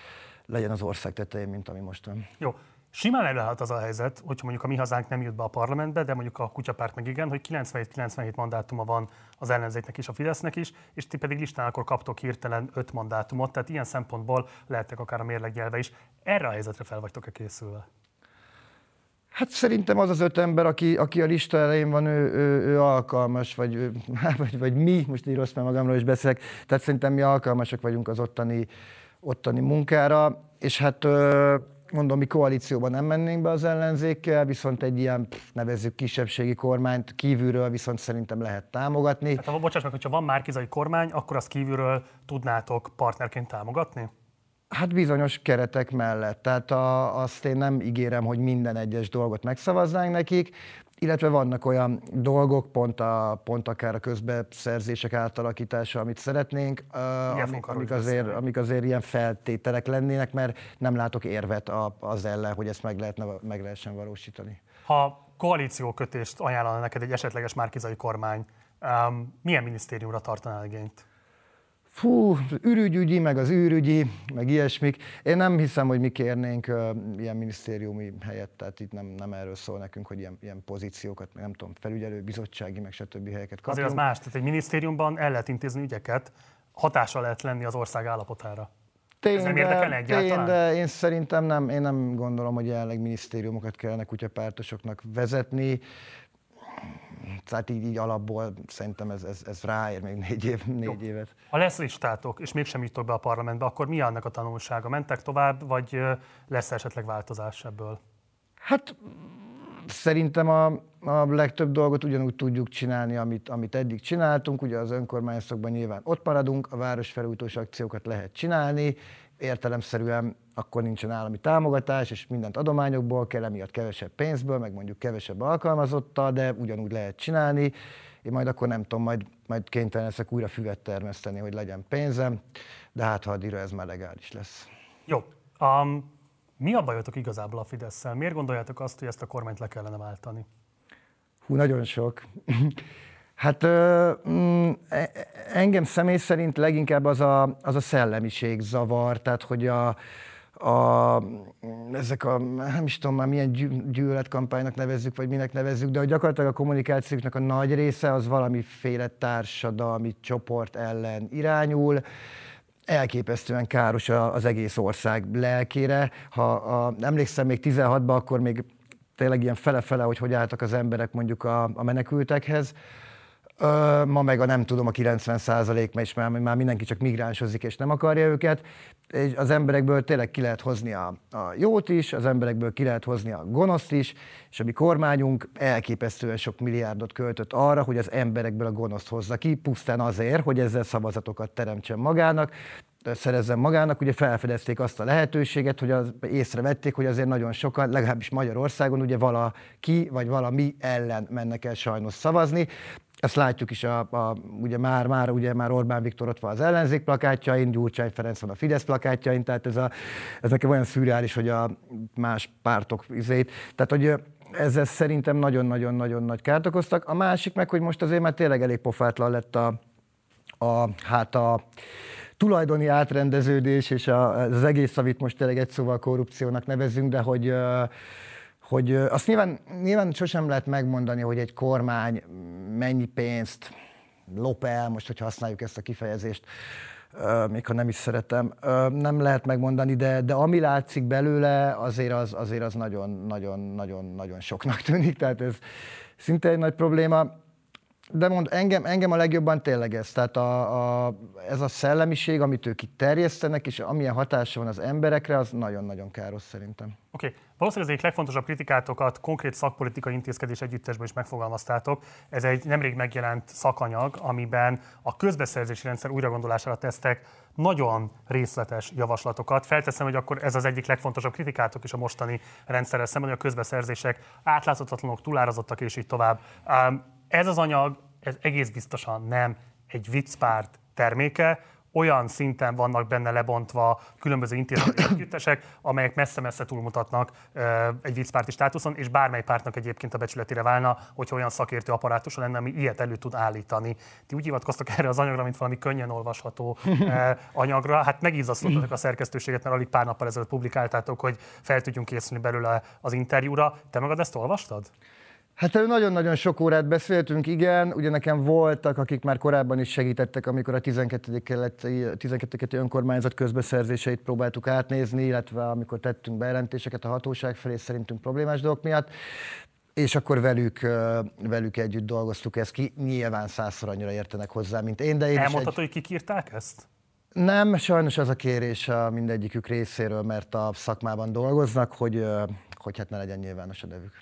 legyen az ország tetején, mint ami most van. Jó, Simán előállhat az a helyzet, hogyha mondjuk a mi hazánk nem jut be a parlamentbe, de mondjuk a kutyapárt meg igen, hogy 97-97 mandátuma van az ellenzéknek és a Fidesznek is, és ti pedig listán akkor kaptok hirtelen 5 mandátumot, tehát ilyen szempontból lehettek akár a mérlegjelve is. Erre a helyzetre fel vagytok-e készülve? Hát szerintem az az öt ember, aki, aki a lista elején van, ő, ő, ő alkalmas, vagy, vagy, vagy mi, most így rossz, mert magamról is beszélek, tehát szerintem mi alkalmasak vagyunk az ottani, ottani munkára, és hát mondom, mi koalícióban nem mennénk be az ellenzékkel, viszont egy ilyen, pff, nevezzük kisebbségi kormányt kívülről viszont szerintem lehet támogatni. Hát ha bocsáss meg, hogyha van márkizai kormány, akkor azt kívülről tudnátok partnerként támogatni? Hát bizonyos keretek mellett. Tehát a, azt én nem ígérem, hogy minden egyes dolgot megszavaznánk nekik, illetve vannak olyan dolgok, pont, a, pont akár a közbeszerzések átalakítása, amit szeretnénk, uh, amik, amik, azért, amik azért ilyen feltételek lennének, mert nem látok érvet a, az ellen, hogy ezt meg, lehetne, meg lehessen valósítani. Ha koalíciókötést ajánlana neked egy esetleges márkizai kormány, um, milyen minisztériumra tartanál igényt? Fú, ürügyügyi, meg az űrügyi, meg ilyesmik. Én nem hiszem, hogy mi kérnénk uh, ilyen minisztériumi helyet, tehát itt nem, nem erről szól nekünk, hogy ilyen, ilyen pozíciókat, nem tudom, felügyelő, bizottsági, meg stb. helyeket kapjunk. Azért az más, tehát egy minisztériumban el lehet intézni ügyeket, hatással lehet lenni az ország állapotára. Tény, Ez nem érdekelne egyáltalán? Tény, de én szerintem nem, én nem gondolom, hogy jelenleg minisztériumokat kellene kutyapártosoknak vezetni tehát így, így alapból szerintem ez, ez, ez ráér még négy, év, négy évet. Ha lesz listátok, és mégsem jutok be a parlamentbe, akkor mi annak a tanulsága? Mentek tovább, vagy lesz esetleg változás ebből? Hát szerintem a, a legtöbb dolgot ugyanúgy tudjuk csinálni, amit, amit eddig csináltunk. Ugye az önkormányzatokban nyilván ott maradunk, a városfelújítós akciókat lehet csinálni, értelemszerűen akkor nincsen állami támogatás, és mindent adományokból kell, emiatt kevesebb pénzből, meg mondjuk kevesebb alkalmazottal, de ugyanúgy lehet csinálni. Én majd akkor nem tudom, majd, majd kénytelen leszek újra füvet termeszteni, hogy legyen pénzem, de hát ha addigra ez már legális lesz. Jó. Um, mi a bajotok igazából a fidesz -szel? Miért gondoljátok azt, hogy ezt a kormányt le kellene váltani? Hú, nagyon sok. Hát mm, e, engem személy szerint leginkább az a, az a szellemiség zavar, tehát hogy a, a, ezek a, nem is tudom már milyen gyűlöletkampánynak nevezzük, vagy minek nevezzük, de hogy gyakorlatilag a kommunikációknak a nagy része az valamiféle társadalmi csoport ellen irányul, elképesztően káros az egész ország lelkére. Ha a, emlékszem még 16-ban, akkor még tényleg ilyen fele-fele, hogy hogy álltak az emberek mondjuk a, a menekültekhez. Ma meg a nem tudom, a 90 százalék, mert már, már mindenki csak migránsozik és nem akarja őket. És az emberekből tényleg ki lehet hozni a, a jót is, az emberekből ki lehet hozni a gonoszt is, és a mi kormányunk elképesztően sok milliárdot költött arra, hogy az emberekből a gonoszt hozza ki, pusztán azért, hogy ezzel szavazatokat teremtsen magának szerezzen magának. Ugye felfedezték azt a lehetőséget, hogy az, észrevették, hogy azért nagyon sokan, legalábbis Magyarországon ugye valaki vagy valami ellen mennek el sajnos szavazni. Ezt látjuk is, a, a, ugye már, már, ugye már Orbán Viktor ott van az ellenzék plakátjain, Gyurcsány Ferenc van a Fidesz plakátjain, tehát ez, a, ez nekem olyan szürreális, hogy a más pártok izét. Tehát, hogy ezzel szerintem nagyon-nagyon-nagyon nagy kárt okoztak. A másik meg, hogy most azért már tényleg elég pofátlan lett a, a hát a, tulajdoni átrendeződés, és az egész, amit most tényleg egy szóval korrupciónak nevezünk, de hogy hogy azt nyilván, nyilván sosem lehet megmondani, hogy egy kormány mennyi pénzt lop el, most, hogy használjuk ezt a kifejezést, még ha nem is szeretem, nem lehet megmondani, de, de ami látszik belőle, azért az, azért az nagyon, nagyon, nagyon, nagyon soknak tűnik, tehát ez szinte egy nagy probléma. De mond, engem, engem a legjobban tényleg ez, tehát a, a, ez a szellemiség, amit ők itt terjesztenek, és amilyen hatása van az emberekre, az nagyon-nagyon káros szerintem. Oké, okay. valószínűleg az egyik legfontosabb kritikátokat konkrét szakpolitikai intézkedés együttesben is megfogalmaztátok. Ez egy nemrég megjelent szakanyag, amiben a közbeszerzési rendszer újragondolására tesztek nagyon részletes javaslatokat. Felteszem, hogy akkor ez az egyik legfontosabb kritikátok is a mostani rendszerrel szemben, hogy a közbeszerzések átláthatatlanok, túlárazottak és így tovább. Ez az anyag, ez egész biztosan nem egy viccpárt terméke, olyan szinten vannak benne lebontva különböző intézményi együttesek, amelyek messze-messze túlmutatnak egy viccpárti státuszon, és bármely pártnak egyébként a becsületére válna, hogyha olyan szakértő apparátusa lenne, ami ilyet elő tud állítani. Ti úgy hivatkoztak erre az anyagra, mint valami könnyen olvasható anyagra. Hát megizzasztottak a szerkesztőséget, mert alig pár nappal ezelőtt publikáltátok, hogy fel tudjunk készülni belőle az interjúra. Te magad ezt olvastad? Hát nagyon-nagyon sok órát beszéltünk, igen. Ugye nekem voltak, akik már korábban is segítettek, amikor a 12. keleti, 12. önkormányzat közbeszerzéseit próbáltuk átnézni, illetve amikor tettünk bejelentéseket a hatóság felé szerintünk problémás dolgok miatt. És akkor velük, velük együtt dolgoztuk ezt ki. Nyilván százszor annyira értenek hozzá, mint én, de én Elmondhatod, egy... hogy kik írták ezt? Nem, sajnos az a kérés a mindegyikük részéről, mert a szakmában dolgoznak, hogy, hogy hát ne legyen nyilvános a nevük.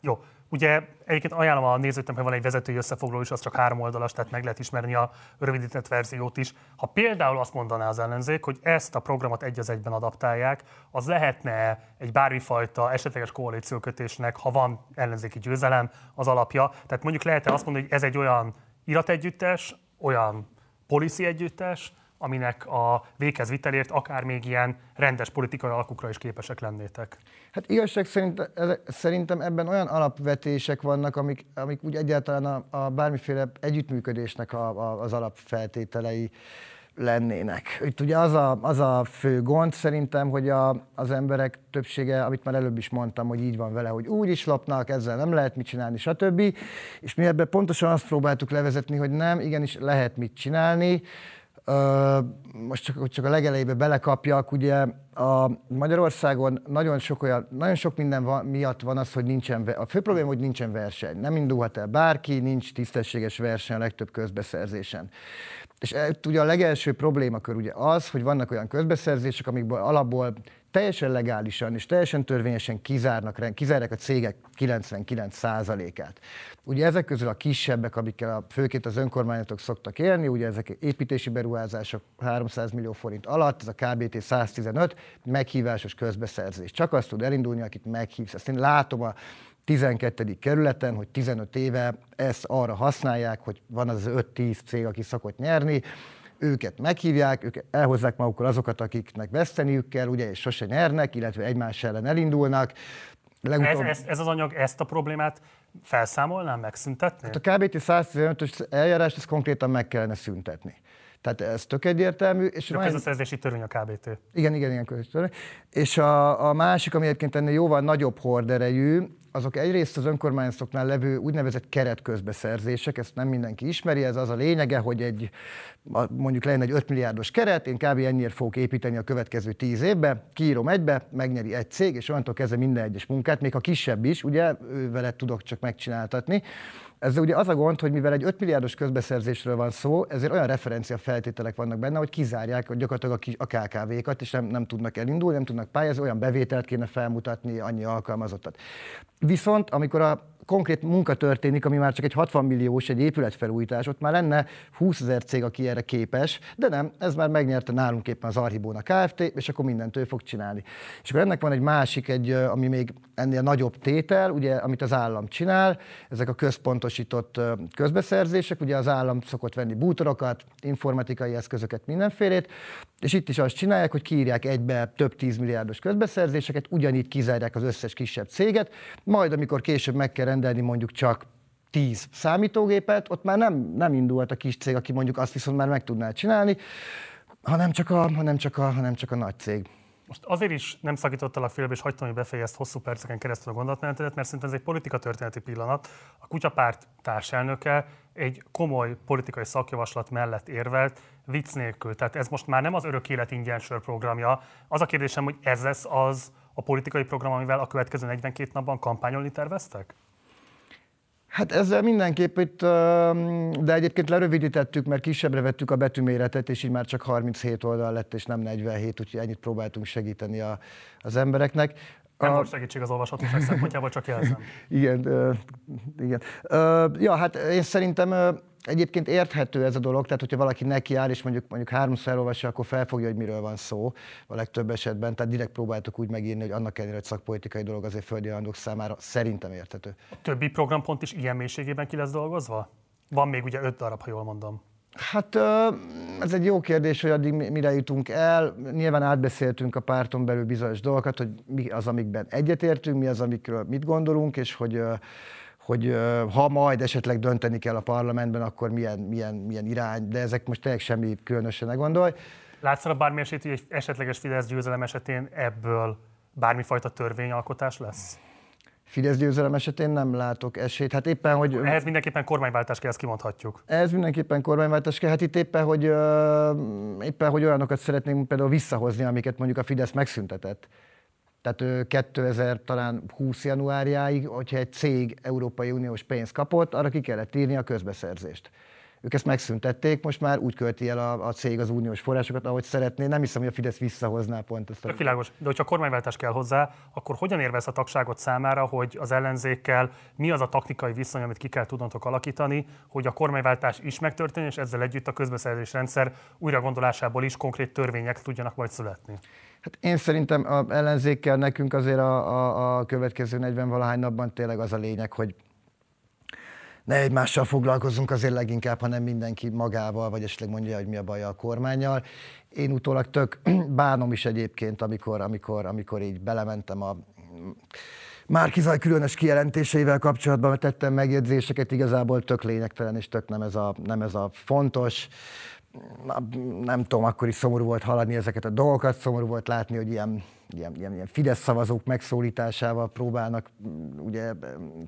Jó, Ugye egyébként ajánlom a nézőknek, hogy van egy vezetői összefoglaló is, az csak három oldalas, tehát meg lehet ismerni a rövidített verziót is. Ha például azt mondaná az ellenzék, hogy ezt a programot egy az egyben adaptálják, az lehetne egy bármifajta esetleges koalíciókötésnek, ha van ellenzéki győzelem, az alapja. Tehát mondjuk lehet-e azt mondani, hogy ez egy olyan irategyüttes, olyan policy együttes, aminek a véghez vitelért akár még ilyen rendes politikai alakukra is képesek lennétek? Hát igazság szerint, szerintem ebben olyan alapvetések vannak, amik, amik úgy egyáltalán a, a bármiféle együttműködésnek a, a, az alapfeltételei lennének. Itt ugye az a, az a fő gond szerintem, hogy a, az emberek többsége, amit már előbb is mondtam, hogy így van vele, hogy úgy is lopnak, ezzel nem lehet mit csinálni, stb. És mi ebben pontosan azt próbáltuk levezetni, hogy nem, igenis lehet mit csinálni, most csak, csak a legelejébe belekapjak, ugye a Magyarországon nagyon sok, olyan, nagyon sok minden van, miatt van az, hogy nincsen, a fő probléma, hogy nincsen verseny. Nem indulhat el bárki, nincs tisztességes verseny a legtöbb közbeszerzésen. És e, ugye a legelső problémakör ugye az, hogy vannak olyan közbeszerzések, amikből alapból teljesen legálisan és teljesen törvényesen kizárnak, kizárják a cégek 99%-át. Ugye ezek közül a kisebbek, amikkel a, főként az önkormányzatok szoktak élni, ugye ezek építési beruházások 300 millió forint alatt, ez a KBT 115, meghívásos közbeszerzés. Csak azt tud elindulni, akit meghívsz. Ezt én látom a 12. kerületen, hogy 15 éve ezt arra használják, hogy van az 5-10 cég, aki szokott nyerni, őket meghívják, ők elhozzák magukkal azokat, akiknek veszteniük kell, ugye, és sose nyernek, illetve egymás ellen elindulnak. Legutóbb... Ez, ez, ez az anyag ezt a problémát felszámolnám, megszüntetni? Hát a KBT 115-ös eljárást ezt konkrétan meg kellene szüntetni. Tehát ez tök egyértelmű. És a közbeszerzési törvény a KBT. Igen, igen, igen, törvény. És a, a másik, ami egyébként ennél jóval nagyobb horderejű, azok egyrészt az önkormányzatoknál levő úgynevezett keretközbeszerzések, ezt nem mindenki ismeri, ez az a lényege, hogy egy, mondjuk lenne egy 5 milliárdos keret, én kb. ennyire fogok építeni a következő 10 évbe, kiírom egybe, megnyeri egy cég, és onnantól kezdve minden egyes munkát, még ha kisebb is, ugye, vele tudok csak megcsináltatni. Ez ugye az a gond, hogy mivel egy 5 milliárdos közbeszerzésről van szó, ezért olyan referencia feltételek vannak benne, hogy kizárják gyakorlatilag a, KKV-kat, és nem, nem tudnak elindulni, nem tudnak pályázni, olyan bevételt kéne felmutatni, annyi alkalmazottat. Viszont amikor a konkrét munka történik, ami már csak egy 60 milliós, egy épületfelújítás, ott már lenne 20 ezer cég, aki erre képes, de nem, ez már megnyerte nálunk éppen az Archibóna Kft., és akkor mindent ő fog csinálni. És akkor ennek van egy másik, egy, ami még ennél nagyobb tétel, ugye, amit az állam csinál, ezek a központosított közbeszerzések, ugye az állam szokott venni bútorokat, informatikai eszközöket, mindenfélét, és itt is azt csinálják, hogy kiírják egybe több tízmilliárdos közbeszerzéseket, ugyanígy kizárják az összes kisebb céget, majd amikor később meg kell rendelni mondjuk csak 10 számítógépet, ott már nem, nem indult a kis cég, aki mondjuk azt viszont már meg tudná csinálni, hanem csak a, hanem csak a, hanem csak a nagy cég. Most azért is nem szakítottalak félbe, és hagytam, hogy befejezt hosszú perceken keresztül a gondolatmenetedet, mert szerintem ez egy politika történeti pillanat. A kutyapárt társelnöke egy komoly politikai szakjavaslat mellett érvelt, vicc nélkül. Tehát ez most már nem az örök élet ingyen programja. Az a kérdésem, hogy ez lesz az a politikai program, amivel a következő 42 napban kampányolni terveztek? Hát ezzel mindenképp itt, de egyébként lerövidítettük, mert kisebbre vettük a betűméretet, és így már csak 37 oldal lett, és nem 47, úgyhogy ennyit próbáltunk segíteni a, az embereknek. Nem a... volt segítség az olvashatóság szempontjából, csak jelzem. igen, igen. Ja, hát én szerintem egyébként érthető ez a dolog, tehát hogyha valaki neki áll, és mondjuk, mondjuk háromszor elolvassa, akkor felfogja, hogy miről van szó a legtöbb esetben. Tehát direkt próbáltuk úgy megírni, hogy annak ellenére, hogy szakpolitikai dolog azért földi számára szerintem érthető. A többi programpont is ilyen mélységében ki lesz dolgozva? Van még ugye öt darab, ha jól mondom. Hát ez egy jó kérdés, hogy addig mire jutunk el. Nyilván átbeszéltünk a párton belül bizonyos dolgokat, hogy mi az, amikben egyetértünk, mi az, amikről mit gondolunk, és hogy hogy ha majd esetleg dönteni kell a parlamentben, akkor milyen, milyen, milyen irány, de ezek most tényleg semmi különösen ne gondolj. Látszana bármi esélyt, hogy egy esetleges Fidesz győzelem esetén ebből bármifajta törvényalkotás lesz? Fidesz győzelem esetén nem látok esélyt. Hát éppen, hogy... Ehhez mindenképpen kormányváltás kell, ezt kimondhatjuk. Ez mindenképpen kormányváltás kell. Hát itt éppen, hogy, éppen, hogy olyanokat szeretnénk például visszahozni, amiket mondjuk a Fidesz megszüntetett. Tehát 2000 talán 20 januárjáig, hogyha egy cég Európai Uniós pénzt kapott, arra ki kellett írni a közbeszerzést. Ők ezt megszüntették, most már úgy költi el a, a cég az uniós forrásokat, ahogy szeretné. Nem hiszem, hogy a Fidesz visszahozná pont ezt. A... Világos, de hogyha kormányváltás kell hozzá, akkor hogyan érvez a tagságot számára, hogy az ellenzékkel mi az a taktikai viszony, amit ki kell tudnotok alakítani, hogy a kormányváltás is megtörténjen, és ezzel együtt a közbeszerzés rendszer újra gondolásából is konkrét törvények tudjanak majd születni? Hát én szerintem a ellenzékkel nekünk azért a, a, a következő 40-valahány napban tényleg az a lényeg, hogy ne egymással foglalkozunk azért leginkább, hanem mindenki magával, vagy esetleg mondja, hogy mi a baj a kormányjal. Én utólag tök bánom is egyébként, amikor, amikor, amikor így belementem a Márkizaj különös kijelentéseivel kapcsolatban tettem megjegyzéseket, igazából tök lényegtelen, és tök nem ez a, nem ez a fontos nem tudom, akkor is szomorú volt hallani ezeket a dolgokat, szomorú volt látni, hogy ilyen, ilyen, ilyen, ilyen Fidesz szavazók megszólításával próbálnak mm, ugye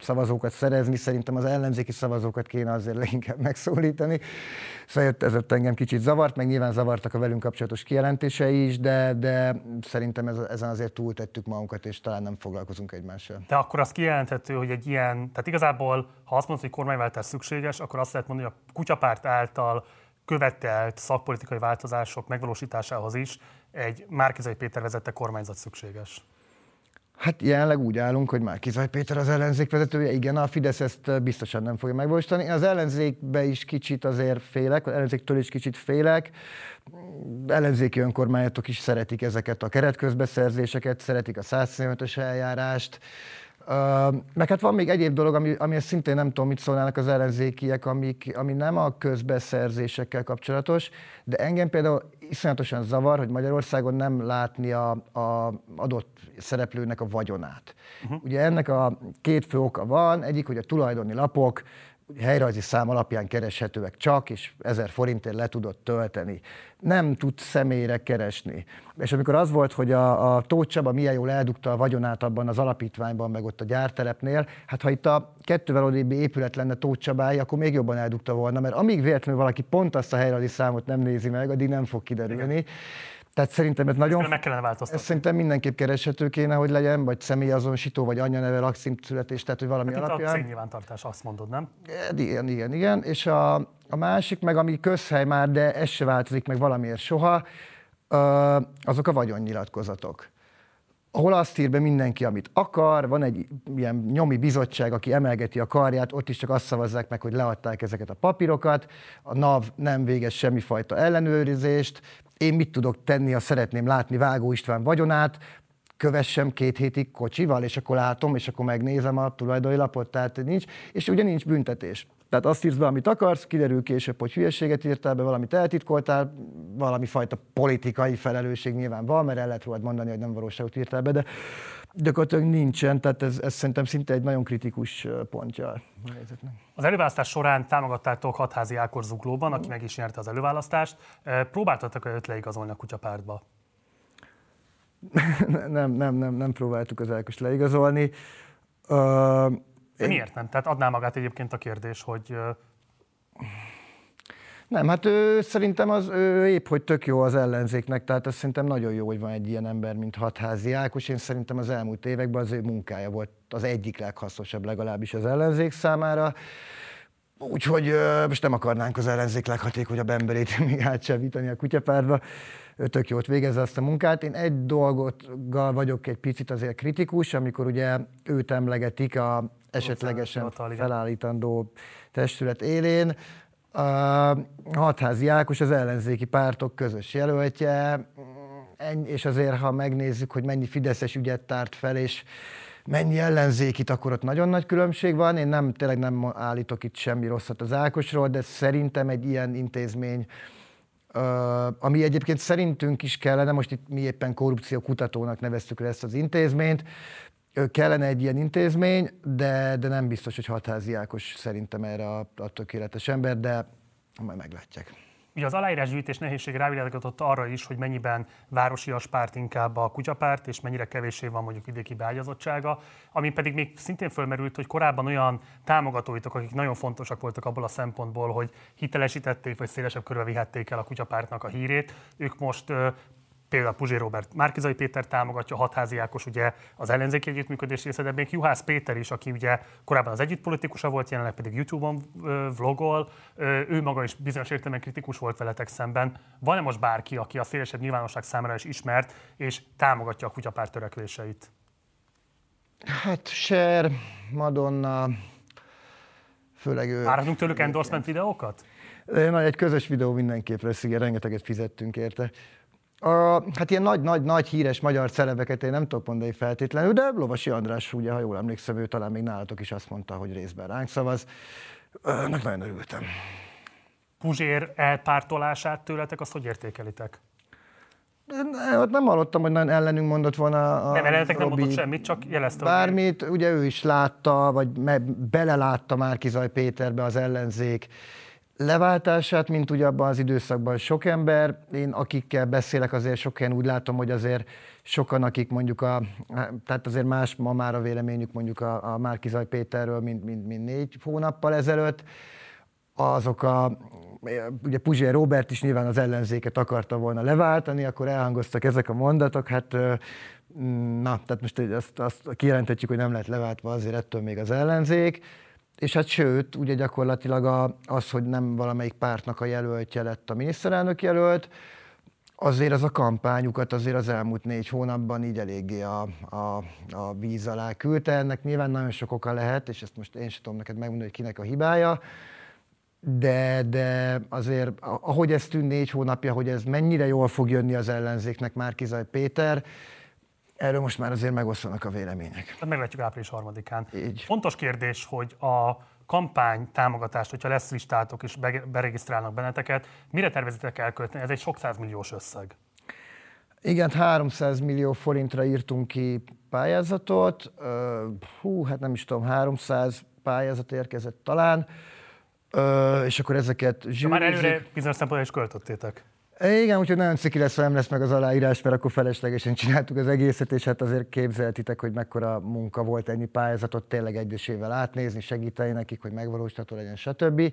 szavazókat szerezni. Szerintem az ellenzéki szavazókat kéne azért leginkább megszólítani. Szóval ez ott engem kicsit zavart, meg nyilván zavartak a velünk kapcsolatos kijelentései is, de, de szerintem ez, ezen azért túltettük magunkat, és talán nem foglalkozunk egymással. De akkor az kijelenthető, hogy egy ilyen, tehát igazából, ha azt mondod, hogy kormányváltás szükséges, akkor azt lehet mondani, hogy a kutyapárt által követelt szakpolitikai változások megvalósításához is egy Márkizai Péter vezette kormányzat szükséges. Hát jelenleg úgy állunk, hogy Márkizaj Péter az ellenzék vezetője, igen, a Fidesz ezt biztosan nem fogja megvalósítani. Az ellenzékbe is kicsit azért félek, az ellenzéktől is kicsit félek. Ellenzéki önkormányzatok is szeretik ezeket a keretközbeszerzéseket, szeretik a 115-ös eljárást, meg hát van még egyéb dolog, ami, ami szintén nem tudom, mit szólnának az ellenzékiek, amik, ami nem a közbeszerzésekkel kapcsolatos, de engem például iszonyatosan zavar, hogy Magyarországon nem látni a, a adott szereplőnek a vagyonát. Uh-huh. Ugye ennek a két fő oka van, egyik, hogy a tulajdoni lapok helyrajzi szám alapján kereshetőek csak, és ezer forintért le tudott tölteni. Nem tud személyre keresni. És amikor az volt, hogy a, a Tóth Csaba milyen jól eldugta a vagyonát abban az alapítványban, meg ott a gyártelepnél, hát ha itt a kettővel odébb épület lenne Tóth Csabály, akkor még jobban eldugta volna, mert amíg véletlenül valaki pont azt a helyrajzi számot nem nézi meg, addig nem fog kiderülni. Igen. Tehát szerintem ez nagyon... meg kellene változtatni. Ez szerintem mindenképp kereshető kéne, hogy legyen, vagy személyazonosító, vagy anyaneve, lakszint születés, tehát hogy valami hát alapján. Itt a nyilvántartás, azt mondod, nem? Igen, igen, igen. És a, a másik, meg ami közhely már, de ez se változik meg valamiért soha, azok a vagyonnyilatkozatok ahol azt ír be mindenki, amit akar, van egy ilyen nyomi bizottság, aki emelgeti a karját, ott is csak azt szavazzák meg, hogy leadták ezeket a papírokat, a NAV nem végez semmifajta ellenőrizést, én mit tudok tenni, ha szeretném látni Vágó István vagyonát, kövessem két hétig kocsival, és akkor látom, és akkor megnézem a tulajdoni lapot, tehát nincs, és ugye nincs büntetés. Tehát azt írsz be, amit akarsz, kiderül később, hogy hülyeséget írtál be, valamit eltitkoltál, valami fajta politikai felelősség nyilván van, mert el lehet rólad mondani, hogy nem valóságot írtál be, de gyakorlatilag nincsen, tehát ez, ez szerintem szinte egy nagyon kritikus pontja a helyzetnek. Az előválasztás során támogattátok hatházi Ákor Zuglóban, aki meg is nyerte az előválasztást. Próbáltatok őt leigazolni a kutyapártba? nem, nem, nem, nem próbáltuk az Ákos leigazolni. Uh, én... Miért nem? Tehát adná magát egyébként a kérdés, hogy... Nem, hát ő, szerintem az ő épp, hogy tök jó az ellenzéknek, tehát ez szerintem nagyon jó, hogy van egy ilyen ember, mint Hatházi Ákos. Én szerintem az elmúlt években az ő munkája volt az egyik leghasznosabb legalábbis az ellenzék számára. Úgyhogy most nem akarnánk az ellenzék leghatékonyabb emberét még átsevítani a kutyapárba. Ő tök jót végezze azt a munkát. Én egy dolgotgal vagyok egy picit azért kritikus, amikor ugye őt emlegetik a esetlegesen felállítandó testület élén. A Hatházi Ákos az ellenzéki pártok közös jelöltje, és azért, ha megnézzük, hogy mennyi fideszes ügyet tárt fel, és mennyi ellenzékit, akkor ott nagyon nagy különbség van. Én nem, tényleg nem állítok itt semmi rosszat az Ákosról, de szerintem egy ilyen intézmény, ami egyébként szerintünk is kellene, most itt mi éppen korrupció kutatónak neveztük le ezt az intézményt, kellene egy ilyen intézmény, de, de nem biztos, hogy hatházi Ákos szerintem erre a, a tökéletes ember, de majd meglátják. Ugye az aláírásgyűjtés nehézség rávilágított arra is, hogy mennyiben városias párt inkább a kutyapárt, és mennyire kevéssé van mondjuk vidéki beágyazottsága, ami pedig még szintén fölmerült, hogy korábban olyan támogatóitok, akik nagyon fontosak voltak abból a szempontból, hogy hitelesítették, vagy szélesebb körül vihették el a kutyapártnak a hírét, ők most például Puzsé Robert Márkizai Péter támogatja, Hatházi Ákos ugye az ellenzéki együttműködés része, de még Juhász Péter is, aki ugye korábban az együttpolitikusa volt, jelenleg pedig YouTube-on vlogol, ő maga is bizonyos értelemben kritikus volt veletek szemben. Van-e most bárki, aki a szélesebb nyilvánosság számára is ismert, és támogatja a kutyapárt törekvéseit? Hát Ser, Madonna, főleg ő... Várhatunk tőlük endorsement videókat? Egy közös videó mindenképp lesz, igen, rengeteget fizettünk érte. A, hát ilyen nagy-nagy-nagy híres magyar celebeket én nem tudok mondani feltétlenül, de Lovasi András, ugye, ha jól emlékszem, ő talán még nálatok is azt mondta, hogy részben ránk szavaz. Önnek nagyon örültem. Puzsér elpártolását tőletek, azt hogy értékelitek? Nem, nem hallottam, hogy nagyon ellenünk mondott volna a Nem, ellenetek nem mondott semmit, csak jelezte. Bármit, ugye ő is látta, vagy belelátta Márkizaj Péterbe az ellenzék leváltását, mint ugye abban az időszakban sok ember. Én akikkel beszélek, azért sok helyen úgy látom, hogy azért sokan, akik mondjuk a, tehát azért más ma már a véleményük mondjuk a, a Márkizaj Péterről, mint, mint, mint négy hónappal ezelőtt, azok a, ugye Puzsé Robert is nyilván az ellenzéket akarta volna leváltani, akkor elhangoztak ezek a mondatok, hát na, tehát most azt, azt kijelenthetjük, hogy nem lett leváltva azért ettől még az ellenzék, és hát sőt, ugye gyakorlatilag az, hogy nem valamelyik pártnak a jelöltje lett a miniszterelnök jelölt, azért az a kampányukat azért az elmúlt négy hónapban így eléggé a, a, a víz alá küldte. Ennek nyilván nagyon sok oka lehet, és ezt most én sem tudom neked megmondani, hogy kinek a hibája, de, de azért, ahogy ez tűnt négy hónapja, hogy ez mennyire jól fog jönni az ellenzéknek Márkizaj Péter, Erről most már azért megosztanak a vélemények. Tehát meglátjuk április harmadikán. Így. Fontos kérdés, hogy a kampány támogatást, hogyha lesz listátok és beregisztrálnak benneteket, mire tervezitek elkölteni? Ez egy sok milliós összeg. Igen, 300 millió forintra írtunk ki pályázatot. Hú, hát nem is tudom, 300 pályázat érkezett talán. És akkor ezeket zsűrizzük. Már előre bizonyos szempontból is költöttétek. Igen, úgyhogy nagyon ciki lesz, ha nem lesz meg az aláírás, mert akkor feleslegesen csináltuk az egészet, és hát azért képzelhetitek, hogy mekkora munka volt ennyi pályázatot tényleg egyesével átnézni, segíteni nekik, hogy megvalósítható legyen, stb.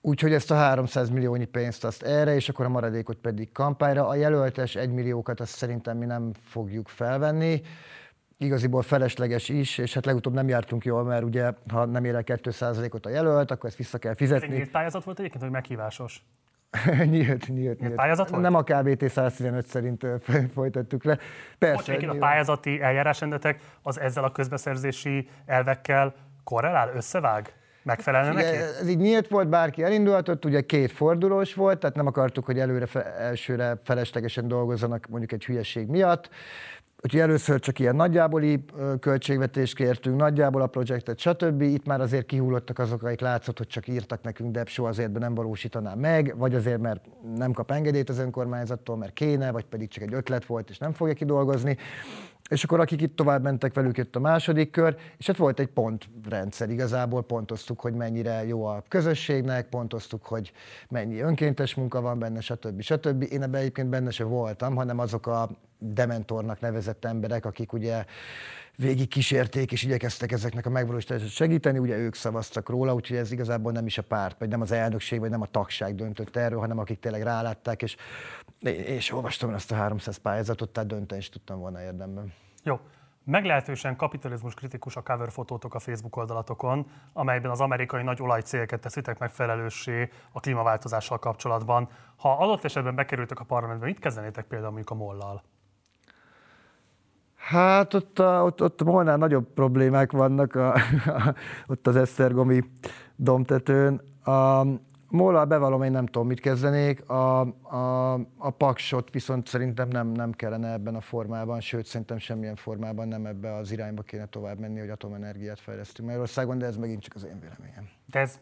Úgyhogy ezt a 300 milliónyi pénzt azt erre, és akkor a maradékot pedig kampányra. A jelöltes egymilliókat azt szerintem mi nem fogjuk felvenni. Igaziból felesleges is, és hát legutóbb nem jártunk jól, mert ugye ha nem ér el 2%-ot a jelölt, akkor ezt vissza kell fizetni. Ez egy pályázat volt egyébként, hogy meghívásos? nyílt, nyílt, nyílt. Pályázat volt? Nem a KBT 115 szerint folytattuk le. Persze. Most a pályázati eljárásrendetek az ezzel a közbeszerzési elvekkel korrelál, összevág? Megfelelne neki? Ez így nyílt volt, bárki elindulhatott, ugye két fordulós volt, tehát nem akartuk, hogy előre, elsőre feleslegesen dolgozzanak mondjuk egy hülyeség miatt. Úgyhogy először csak ilyen nagyjáboli költségvetést kértünk, nagyjából a projektet, stb. Itt már azért kihullottak azok, akik látszott, hogy csak írtak nekünk, de soha azért nem valósítaná meg, vagy azért, mert nem kap engedélyt az önkormányzattól, mert kéne, vagy pedig csak egy ötlet volt, és nem fogja kidolgozni. És akkor akik itt tovább mentek velük, jött a második kör, és hát volt egy pontrendszer igazából, pontoztuk, hogy mennyire jó a közösségnek, pontoztuk, hogy mennyi önkéntes munka van benne, stb. stb. Én ebben egyébként benne se voltam, hanem azok a dementornak nevezett emberek, akik ugye végig kísérték és igyekeztek ezeknek a megvalósítását segíteni, ugye ők szavaztak róla, úgyhogy ez igazából nem is a párt, vagy nem az elnökség, vagy nem a tagság döntött erről, hanem akik tényleg rálátták, és, és olvastam ezt a 300 pályázatot, tehát dönteni is tudtam volna érdemben. Jó. Meglehetősen kapitalizmus kritikus a cover fotótok a Facebook oldalatokon, amelyben az amerikai nagy olajcégeket teszitek megfelelőssé a klímaváltozással kapcsolatban. Ha adott esetben bekerültek a parlamentbe, mit kezdenétek például mondjuk a mollal? Hát ott, a, ott, ott Molnál nagyobb problémák vannak a, a, ott az Esztergomi domtetőn. A, Mollal bevallom, én nem tudom, mit kezdenék. A, a, a paksot viszont szerintem nem, nem kellene ebben a formában, sőt, szerintem semmilyen formában nem ebbe az irányba kéne tovább menni, hogy atomenergiát fejlesztünk Magyarországon, de ez megint csak az én véleményem. De ez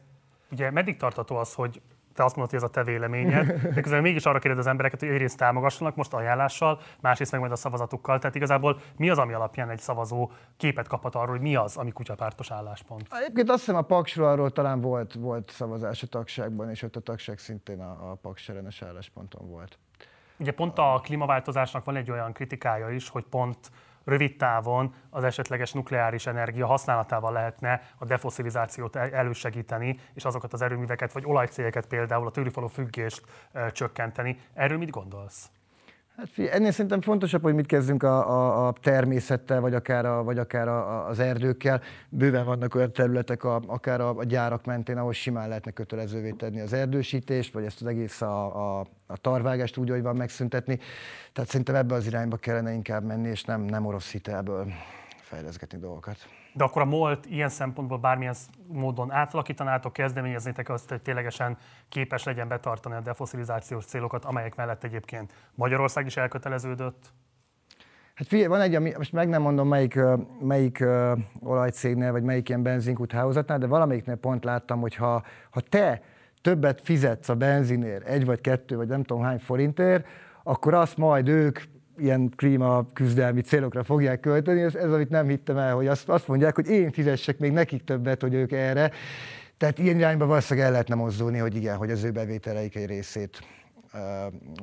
ugye meddig tartató az, hogy te azt mondod, hogy ez a te véleményed, de közben mégis arra kéred az embereket, hogy egyrészt támogassanak most ajánlással, másrészt meg majd a szavazatukkal. Tehát igazából mi az, ami alapján egy szavazó képet kaphat arról, hogy mi az, ami kutyapártos álláspont? Egyébként azt hiszem a Paksról arról talán volt, volt szavazás a tagságban, és ott a tagság szintén a, a Paks ellenes állásponton volt. Ugye pont a klímaváltozásnak van egy olyan kritikája is, hogy pont rövid távon az esetleges nukleáris energia használatával lehetne a defoszilizációt elősegíteni, és azokat az erőműveket, vagy olajcégeket például a tőlük való függést csökkenteni. Erről mit gondolsz? Hát figyelj, ennél szerintem fontosabb, hogy mit kezdünk a, a, a természettel, vagy akár, a, vagy akár a, az erdőkkel. Bőven vannak olyan területek, a, akár a, a gyárak mentén, ahol simán lehetne kötelezővé tenni az erdősítést, vagy ezt az egész a, a, a tarvágást úgy, hogy van megszüntetni. Tehát szerintem ebbe az irányba kellene inkább menni, és nem, nem orosz hitelből fejleszgetni dolgokat. De akkor a MOLT ilyen szempontból bármilyen módon átalakítanátok, kezdeményeznétek azt, hogy ténylegesen képes legyen betartani a defoszilizációs célokat, amelyek mellett egyébként Magyarország is elköteleződött? Hát figyelj, van egy, ami, most meg nem mondom melyik, melyik olajcégnél, vagy melyik ilyen benzinkút hálózatnál, de valamelyiknél pont láttam, hogy ha, ha te többet fizetsz a benzinért, egy vagy kettő, vagy nem tudom hány forintért, akkor azt majd ők ilyen klíma küzdelmi célokra fogják költeni. Ez, ez amit nem hittem el, hogy azt, azt mondják, hogy én fizessek még nekik többet, hogy ők erre. Tehát ilyen irányba valószínűleg el lehetne mozdulni, hogy igen, hogy az ő bevételeik egy részét uh,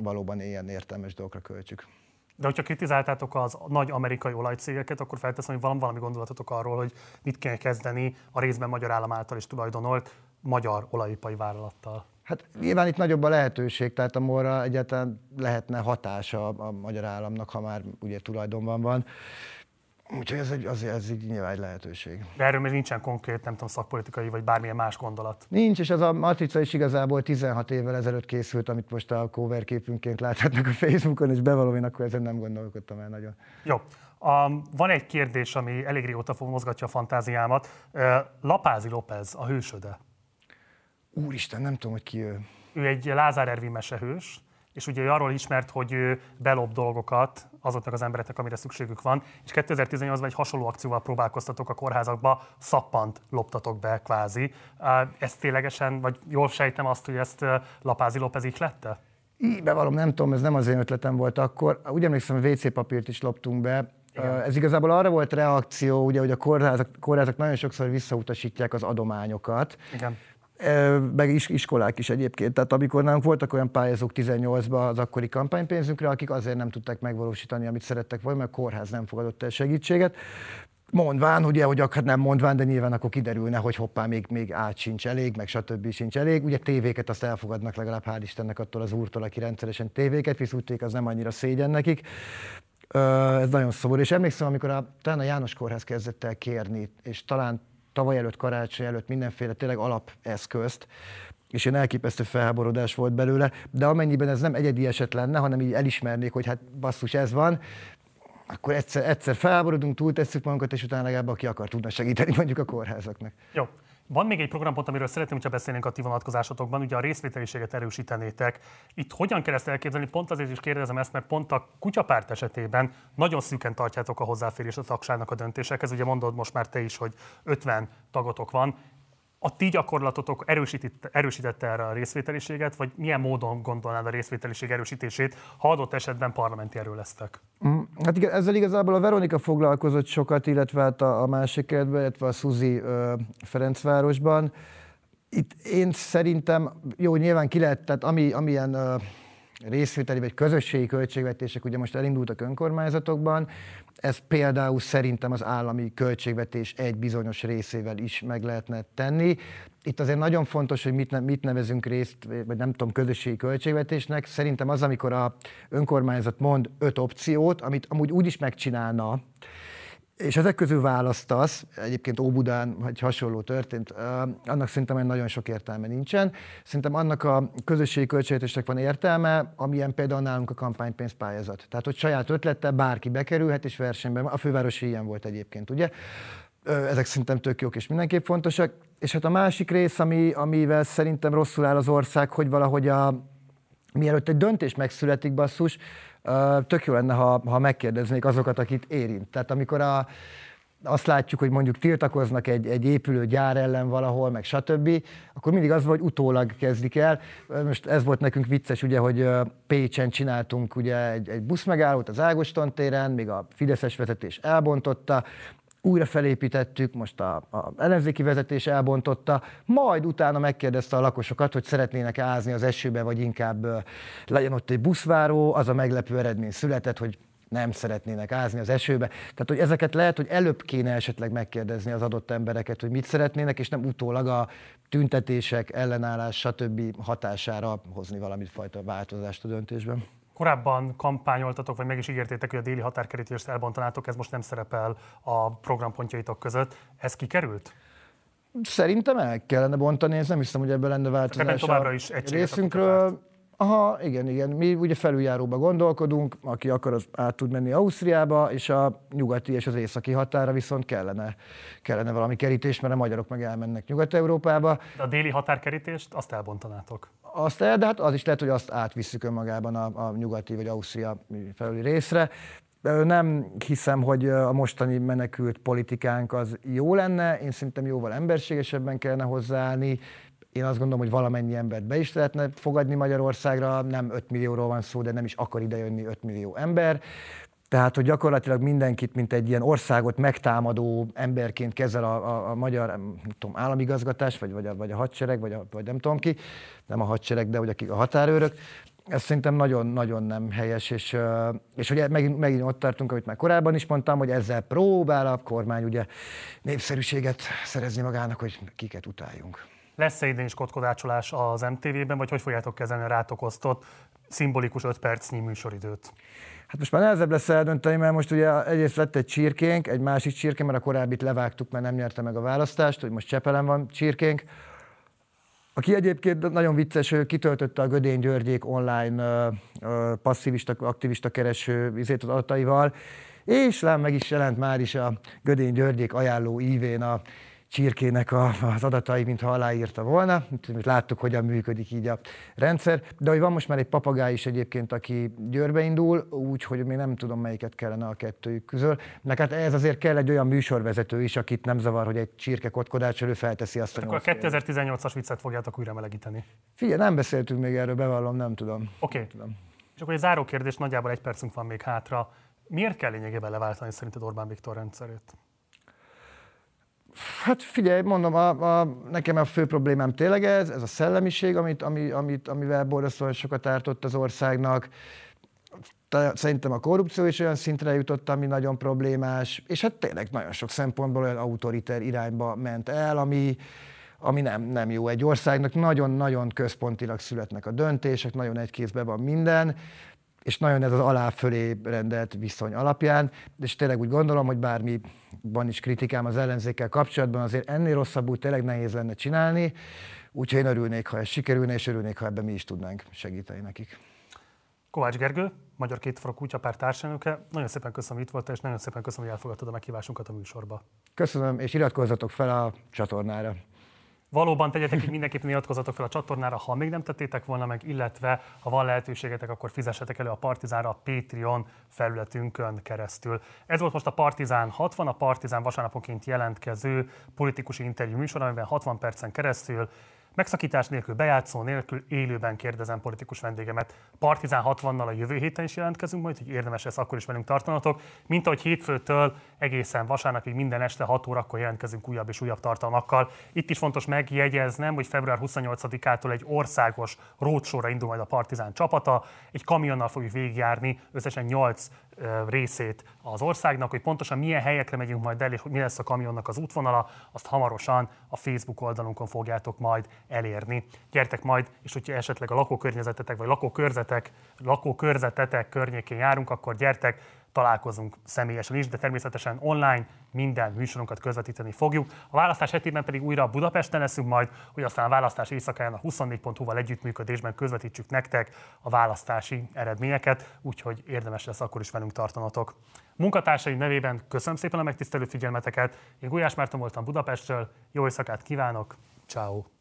valóban ilyen értelmes dolgokra költsük. De hogyha kritizáltátok az nagy amerikai olajcégeket, akkor felteszem, hogy valami, valami gondolatotok arról, hogy mit kell kezdeni a részben magyar állam által is tulajdonolt magyar olajipari vállalattal. Hát nyilván itt nagyobb a lehetőség, tehát a morra egyáltalán lehetne hatása a, a magyar államnak, ha már ugye tulajdonban van. Úgyhogy ez, egy, az, ez így nyilván egy lehetőség. De erről még nincsen konkrét, nem tudom, szakpolitikai vagy bármilyen más gondolat. Nincs, és ez a matrica is igazából 16 évvel ezelőtt készült, amit most a cover képünként láthatnak a Facebookon, és bevallom, én akkor ezen nem gondolkodtam el nagyon. Jó. Um, van egy kérdés, ami elég régóta mozgatja a fantáziámat. Lapázi López, a hősöde. Úristen, nem tudom, hogy ki ő. Ő egy Lázár Ervin mesehős, és ugye arról ismert, hogy ő belob dolgokat azoknak az embereknek, amire szükségük van, és 2018-ban egy hasonló akcióval próbálkoztatok a kórházakba, szappant loptatok be kvázi. Ez ténylegesen, vagy jól sejtem azt, hogy ezt Lapázi López lette? Így bevallom, nem tudom, ez nem az én ötletem volt akkor. Úgy emlékszem, hogy WC papírt is loptunk be. Igen. Ez igazából arra volt reakció, ugye, hogy a kórházak, kórházak nagyon sokszor visszautasítják az adományokat. Igen meg is, iskolák is egyébként. Tehát amikor nálunk voltak olyan pályázók 18-ban az akkori kampánypénzünkre, akik azért nem tudták megvalósítani, amit szerettek volna, mert a kórház nem fogadott el segítséget. Mondván, ugye, hogy hát nem mondván, de nyilván akkor kiderülne, hogy hoppá, még, még át sincs elég, meg stb. sincs elég. Ugye tévéket azt elfogadnak legalább, hál' Istennek attól az úrtól, aki rendszeresen tévéket visz, úgy az nem annyira szégyen nekik. Ez nagyon szomorú. És emlékszem, amikor a, talán a János Kórház kezdett el kérni, és talán tavaly előtt, karácsony előtt mindenféle tényleg alapeszközt, és én elképesztő felháborodás volt belőle, de amennyiben ez nem egyedi eset lenne, hanem így elismernék, hogy hát basszus, ez van, akkor egyszer, egyszer felháborodunk, túltesszük magunkat, és utána legalább aki akar tudna segíteni mondjuk a kórházaknak. Jó. Van még egy programpont, amiről szeretném, hogyha beszélnénk a ti vonatkozásotokban, ugye a részvételiséget erősítenétek. Itt hogyan kell ezt elképzelni? Pont azért is kérdezem ezt, mert pont a kutyapárt esetében nagyon szűken tartjátok a hozzáférés a tagságnak a döntésekhez. Ugye mondod most már te is, hogy 50 tagotok van a ti gyakorlatotok erősítette, erősítette erre a részvételiséget, vagy milyen módon gondolnád a részvételiség erősítését, ha adott esetben parlamenti erő lesztek? Mm, hát igen, ezzel igazából a Veronika foglalkozott sokat, illetve hát a, a másik keretben, illetve a Szuzi ö, Ferencvárosban. Itt én szerintem, jó, nyilván ki lehet, tehát ami, amilyen ö, részvételi vagy közösségi költségvetések ugye most elindultak önkormányzatokban, ez például szerintem az állami költségvetés egy bizonyos részével is meg lehetne tenni. Itt azért nagyon fontos, hogy mit, mit nevezünk részt, vagy nem tudom, közösségi költségvetésnek. Szerintem az, amikor a önkormányzat mond öt opciót, amit amúgy úgy is megcsinálna, és ezek közül választasz, egyébként Óbudán, vagy hasonló történt, annak szerintem nagyon sok értelme nincsen. Szerintem annak a közösségi költségvetésnek van értelme, amilyen például nálunk a kampánypénzpályázat. Tehát, hogy saját ötlettel bárki bekerülhet és versenyben. A fővárosi ilyen volt egyébként, ugye? Ezek szerintem tök jók és mindenképp fontosak. És hát a másik rész, ami, amivel szerintem rosszul áll az ország, hogy valahogy a, mielőtt egy döntés megszületik, basszus, tök jó lenne, ha, ha megkérdeznék azokat, akit érint. Tehát amikor a, azt látjuk, hogy mondjuk tiltakoznak egy, egy épülő gyár ellen valahol, meg stb., akkor mindig az, hogy utólag kezdik el. Most ez volt nekünk vicces, ugye, hogy Pécsen csináltunk ugye egy, egy buszmegállót az Ágoston téren, még a Fideszes vezetés elbontotta, újra felépítettük, most a, a ellenzéki vezetés elbontotta, majd utána megkérdezte a lakosokat, hogy szeretnének ázni az esőbe, vagy inkább legyen ott egy buszváró, az a meglepő eredmény született, hogy nem szeretnének ázni az esőbe. Tehát, hogy ezeket lehet, hogy előbb kéne esetleg megkérdezni az adott embereket, hogy mit szeretnének, és nem utólag a tüntetések, ellenállás, stb. hatására hozni valamit fajta változást a döntésben. Korábban kampányoltatok, vagy meg is ígértétek, hogy a déli határkerítést elbontanátok, ez most nem szerepel a programpontjaitok között. Ez kikerült? Szerintem el kellene bontani, ez nem hiszem, hogy ebben lenne változás továbbra is részünkről. Aha, igen, igen. Mi ugye felüljáróba gondolkodunk, aki akar, az át tud menni Ausztriába, és a nyugati és az északi határa viszont kellene, kellene valami kerítés, mert a magyarok meg elmennek Nyugat-Európába. De a déli határkerítést azt elbontanátok? Azt el, de hát az is lehet, hogy azt átvisszük önmagában a, a nyugati vagy Ausztria felüli részre. Nem hiszem, hogy a mostani menekült politikánk az jó lenne, én szerintem jóval emberségesebben kellene hozzáállni, én azt gondolom, hogy valamennyi embert be is lehetne fogadni Magyarországra, nem 5 millióról van szó, de nem is akar idejönni 5 millió ember. Tehát, hogy gyakorlatilag mindenkit, mint egy ilyen országot megtámadó emberként kezel a, a, a magyar tudom, államigazgatás, vagy, vagy, a, vagy a hadsereg, vagy, a, vagy nem tudom ki, nem a hadsereg, de hogy akik a határőrök. Ez szerintem nagyon-nagyon nem helyes, és, és ugye megint, megint ott tartunk, amit már korábban is mondtam, hogy ezzel próbál a kormány ugye népszerűséget szerezni magának, hogy kiket utáljunk. Lesz-e idén is kotkodácsolás az MTV-ben, vagy hogy fogjátok kezelni a rátok osztott szimbolikus 5 percnyi műsoridőt? Hát most már nehezebb lesz eldönteni, mert most ugye egyrészt lett egy csirkénk, egy másik csirke, mert a korábbit levágtuk, mert nem nyerte meg a választást, hogy most Csepelen van csirkénk. Aki egyébként nagyon vicces, ő kitöltötte a Gödény Györgyék online passzivista, aktivista kereső izét az adataival, és lám meg is jelent már is a Gödény Györgyék ajánló ívén a csirkének a, az adatai, mintha aláírta volna. Láttuk, hogyan működik így a rendszer. De hogy van most már egy papagáj is egyébként, aki Győrbe indul, úgyhogy még nem tudom, melyiket kellene a kettőjük közül. Meg hát ez azért kell egy olyan műsorvezető is, akit nem zavar, hogy egy csirke kotkodás elő felteszi azt a Akkor a 2018-as viccet fogjátok újra melegíteni. Figyelj, nem beszéltünk még erről, bevallom, nem tudom. Oké. Okay. És akkor egy záró kérdés, nagyjából egy percünk van még hátra. Miért kell lényegében leváltani szerinted Orbán Viktor rendszerét? Hát figyelj, mondom, a, a, nekem a fő problémám tényleg ez, ez a szellemiség, amit, ami, amit, amivel borzasztóan sokat ártott az országnak. Szerintem a korrupció is olyan szintre jutott, ami nagyon problémás, és hát tényleg nagyon sok szempontból olyan autoriter irányba ment el, ami, ami nem, nem jó egy országnak. Nagyon-nagyon központilag születnek a döntések, nagyon egy kézben van minden, és nagyon ez az alá-fölé rendelt viszony alapján, és tényleg úgy gondolom, hogy bármi van is kritikám az ellenzékkel kapcsolatban, azért ennél rosszabbul tényleg nehéz lenne csinálni, úgyhogy én örülnék, ha ez sikerülne, és örülnék, ha ebben mi is tudnánk segíteni nekik. Kovács Gergő, Magyar Kétfalú Kutyapárt társelnöke. Nagyon szépen köszönöm, hogy itt volt, és nagyon szépen köszönöm, hogy elfogadtad a meghívásunkat a műsorba. Köszönöm, és iratkozzatok fel a csatornára. Valóban tegyetek így mindenképpen iratkozatok fel a csatornára, ha még nem tettétek volna meg, illetve ha van lehetőségetek, akkor fizessetek elő a Partizánra a Patreon felületünkön keresztül. Ez volt most a Partizán 60, a Partizán vasárnaponként jelentkező politikusi interjú műsor, amiben 60 percen keresztül Megszakítás nélkül, bejátszó nélkül élőben kérdezem politikus vendégemet. Partizán 60-nal a jövő héten is jelentkezünk majd, hogy érdemes ezt akkor is velünk tartanatok. Mint ahogy hétfőtől egészen vasárnapig minden este 6 órakor jelentkezünk újabb és újabb tartalmakkal. Itt is fontos megjegyeznem, hogy február 28-ától egy országos rócsóra indul majd a Partizán csapata. Egy kamionnal fogjuk végigjárni összesen 8 részét az országnak, hogy pontosan milyen helyekre megyünk majd el, és mi lesz a kamionnak az útvonala, azt hamarosan a Facebook oldalunkon fogjátok majd elérni. Gyertek majd, és hogyha esetleg a lakókörnyezetetek vagy lakókörzetek, lakókörzetetek környékén járunk, akkor gyertek, találkozunk személyesen is, de természetesen online minden műsorunkat közvetíteni fogjuk. A választás hetében pedig újra Budapesten leszünk majd, hogy aztán a választás éjszakáján a 24.hu-val együttműködésben közvetítsük nektek a választási eredményeket, úgyhogy érdemes lesz akkor is velünk tartanatok. Munkatársaim nevében köszönöm szépen a megtisztelő figyelmeteket. Én Gulyás Márton voltam Budapestről, jó éjszakát kívánok, ciao.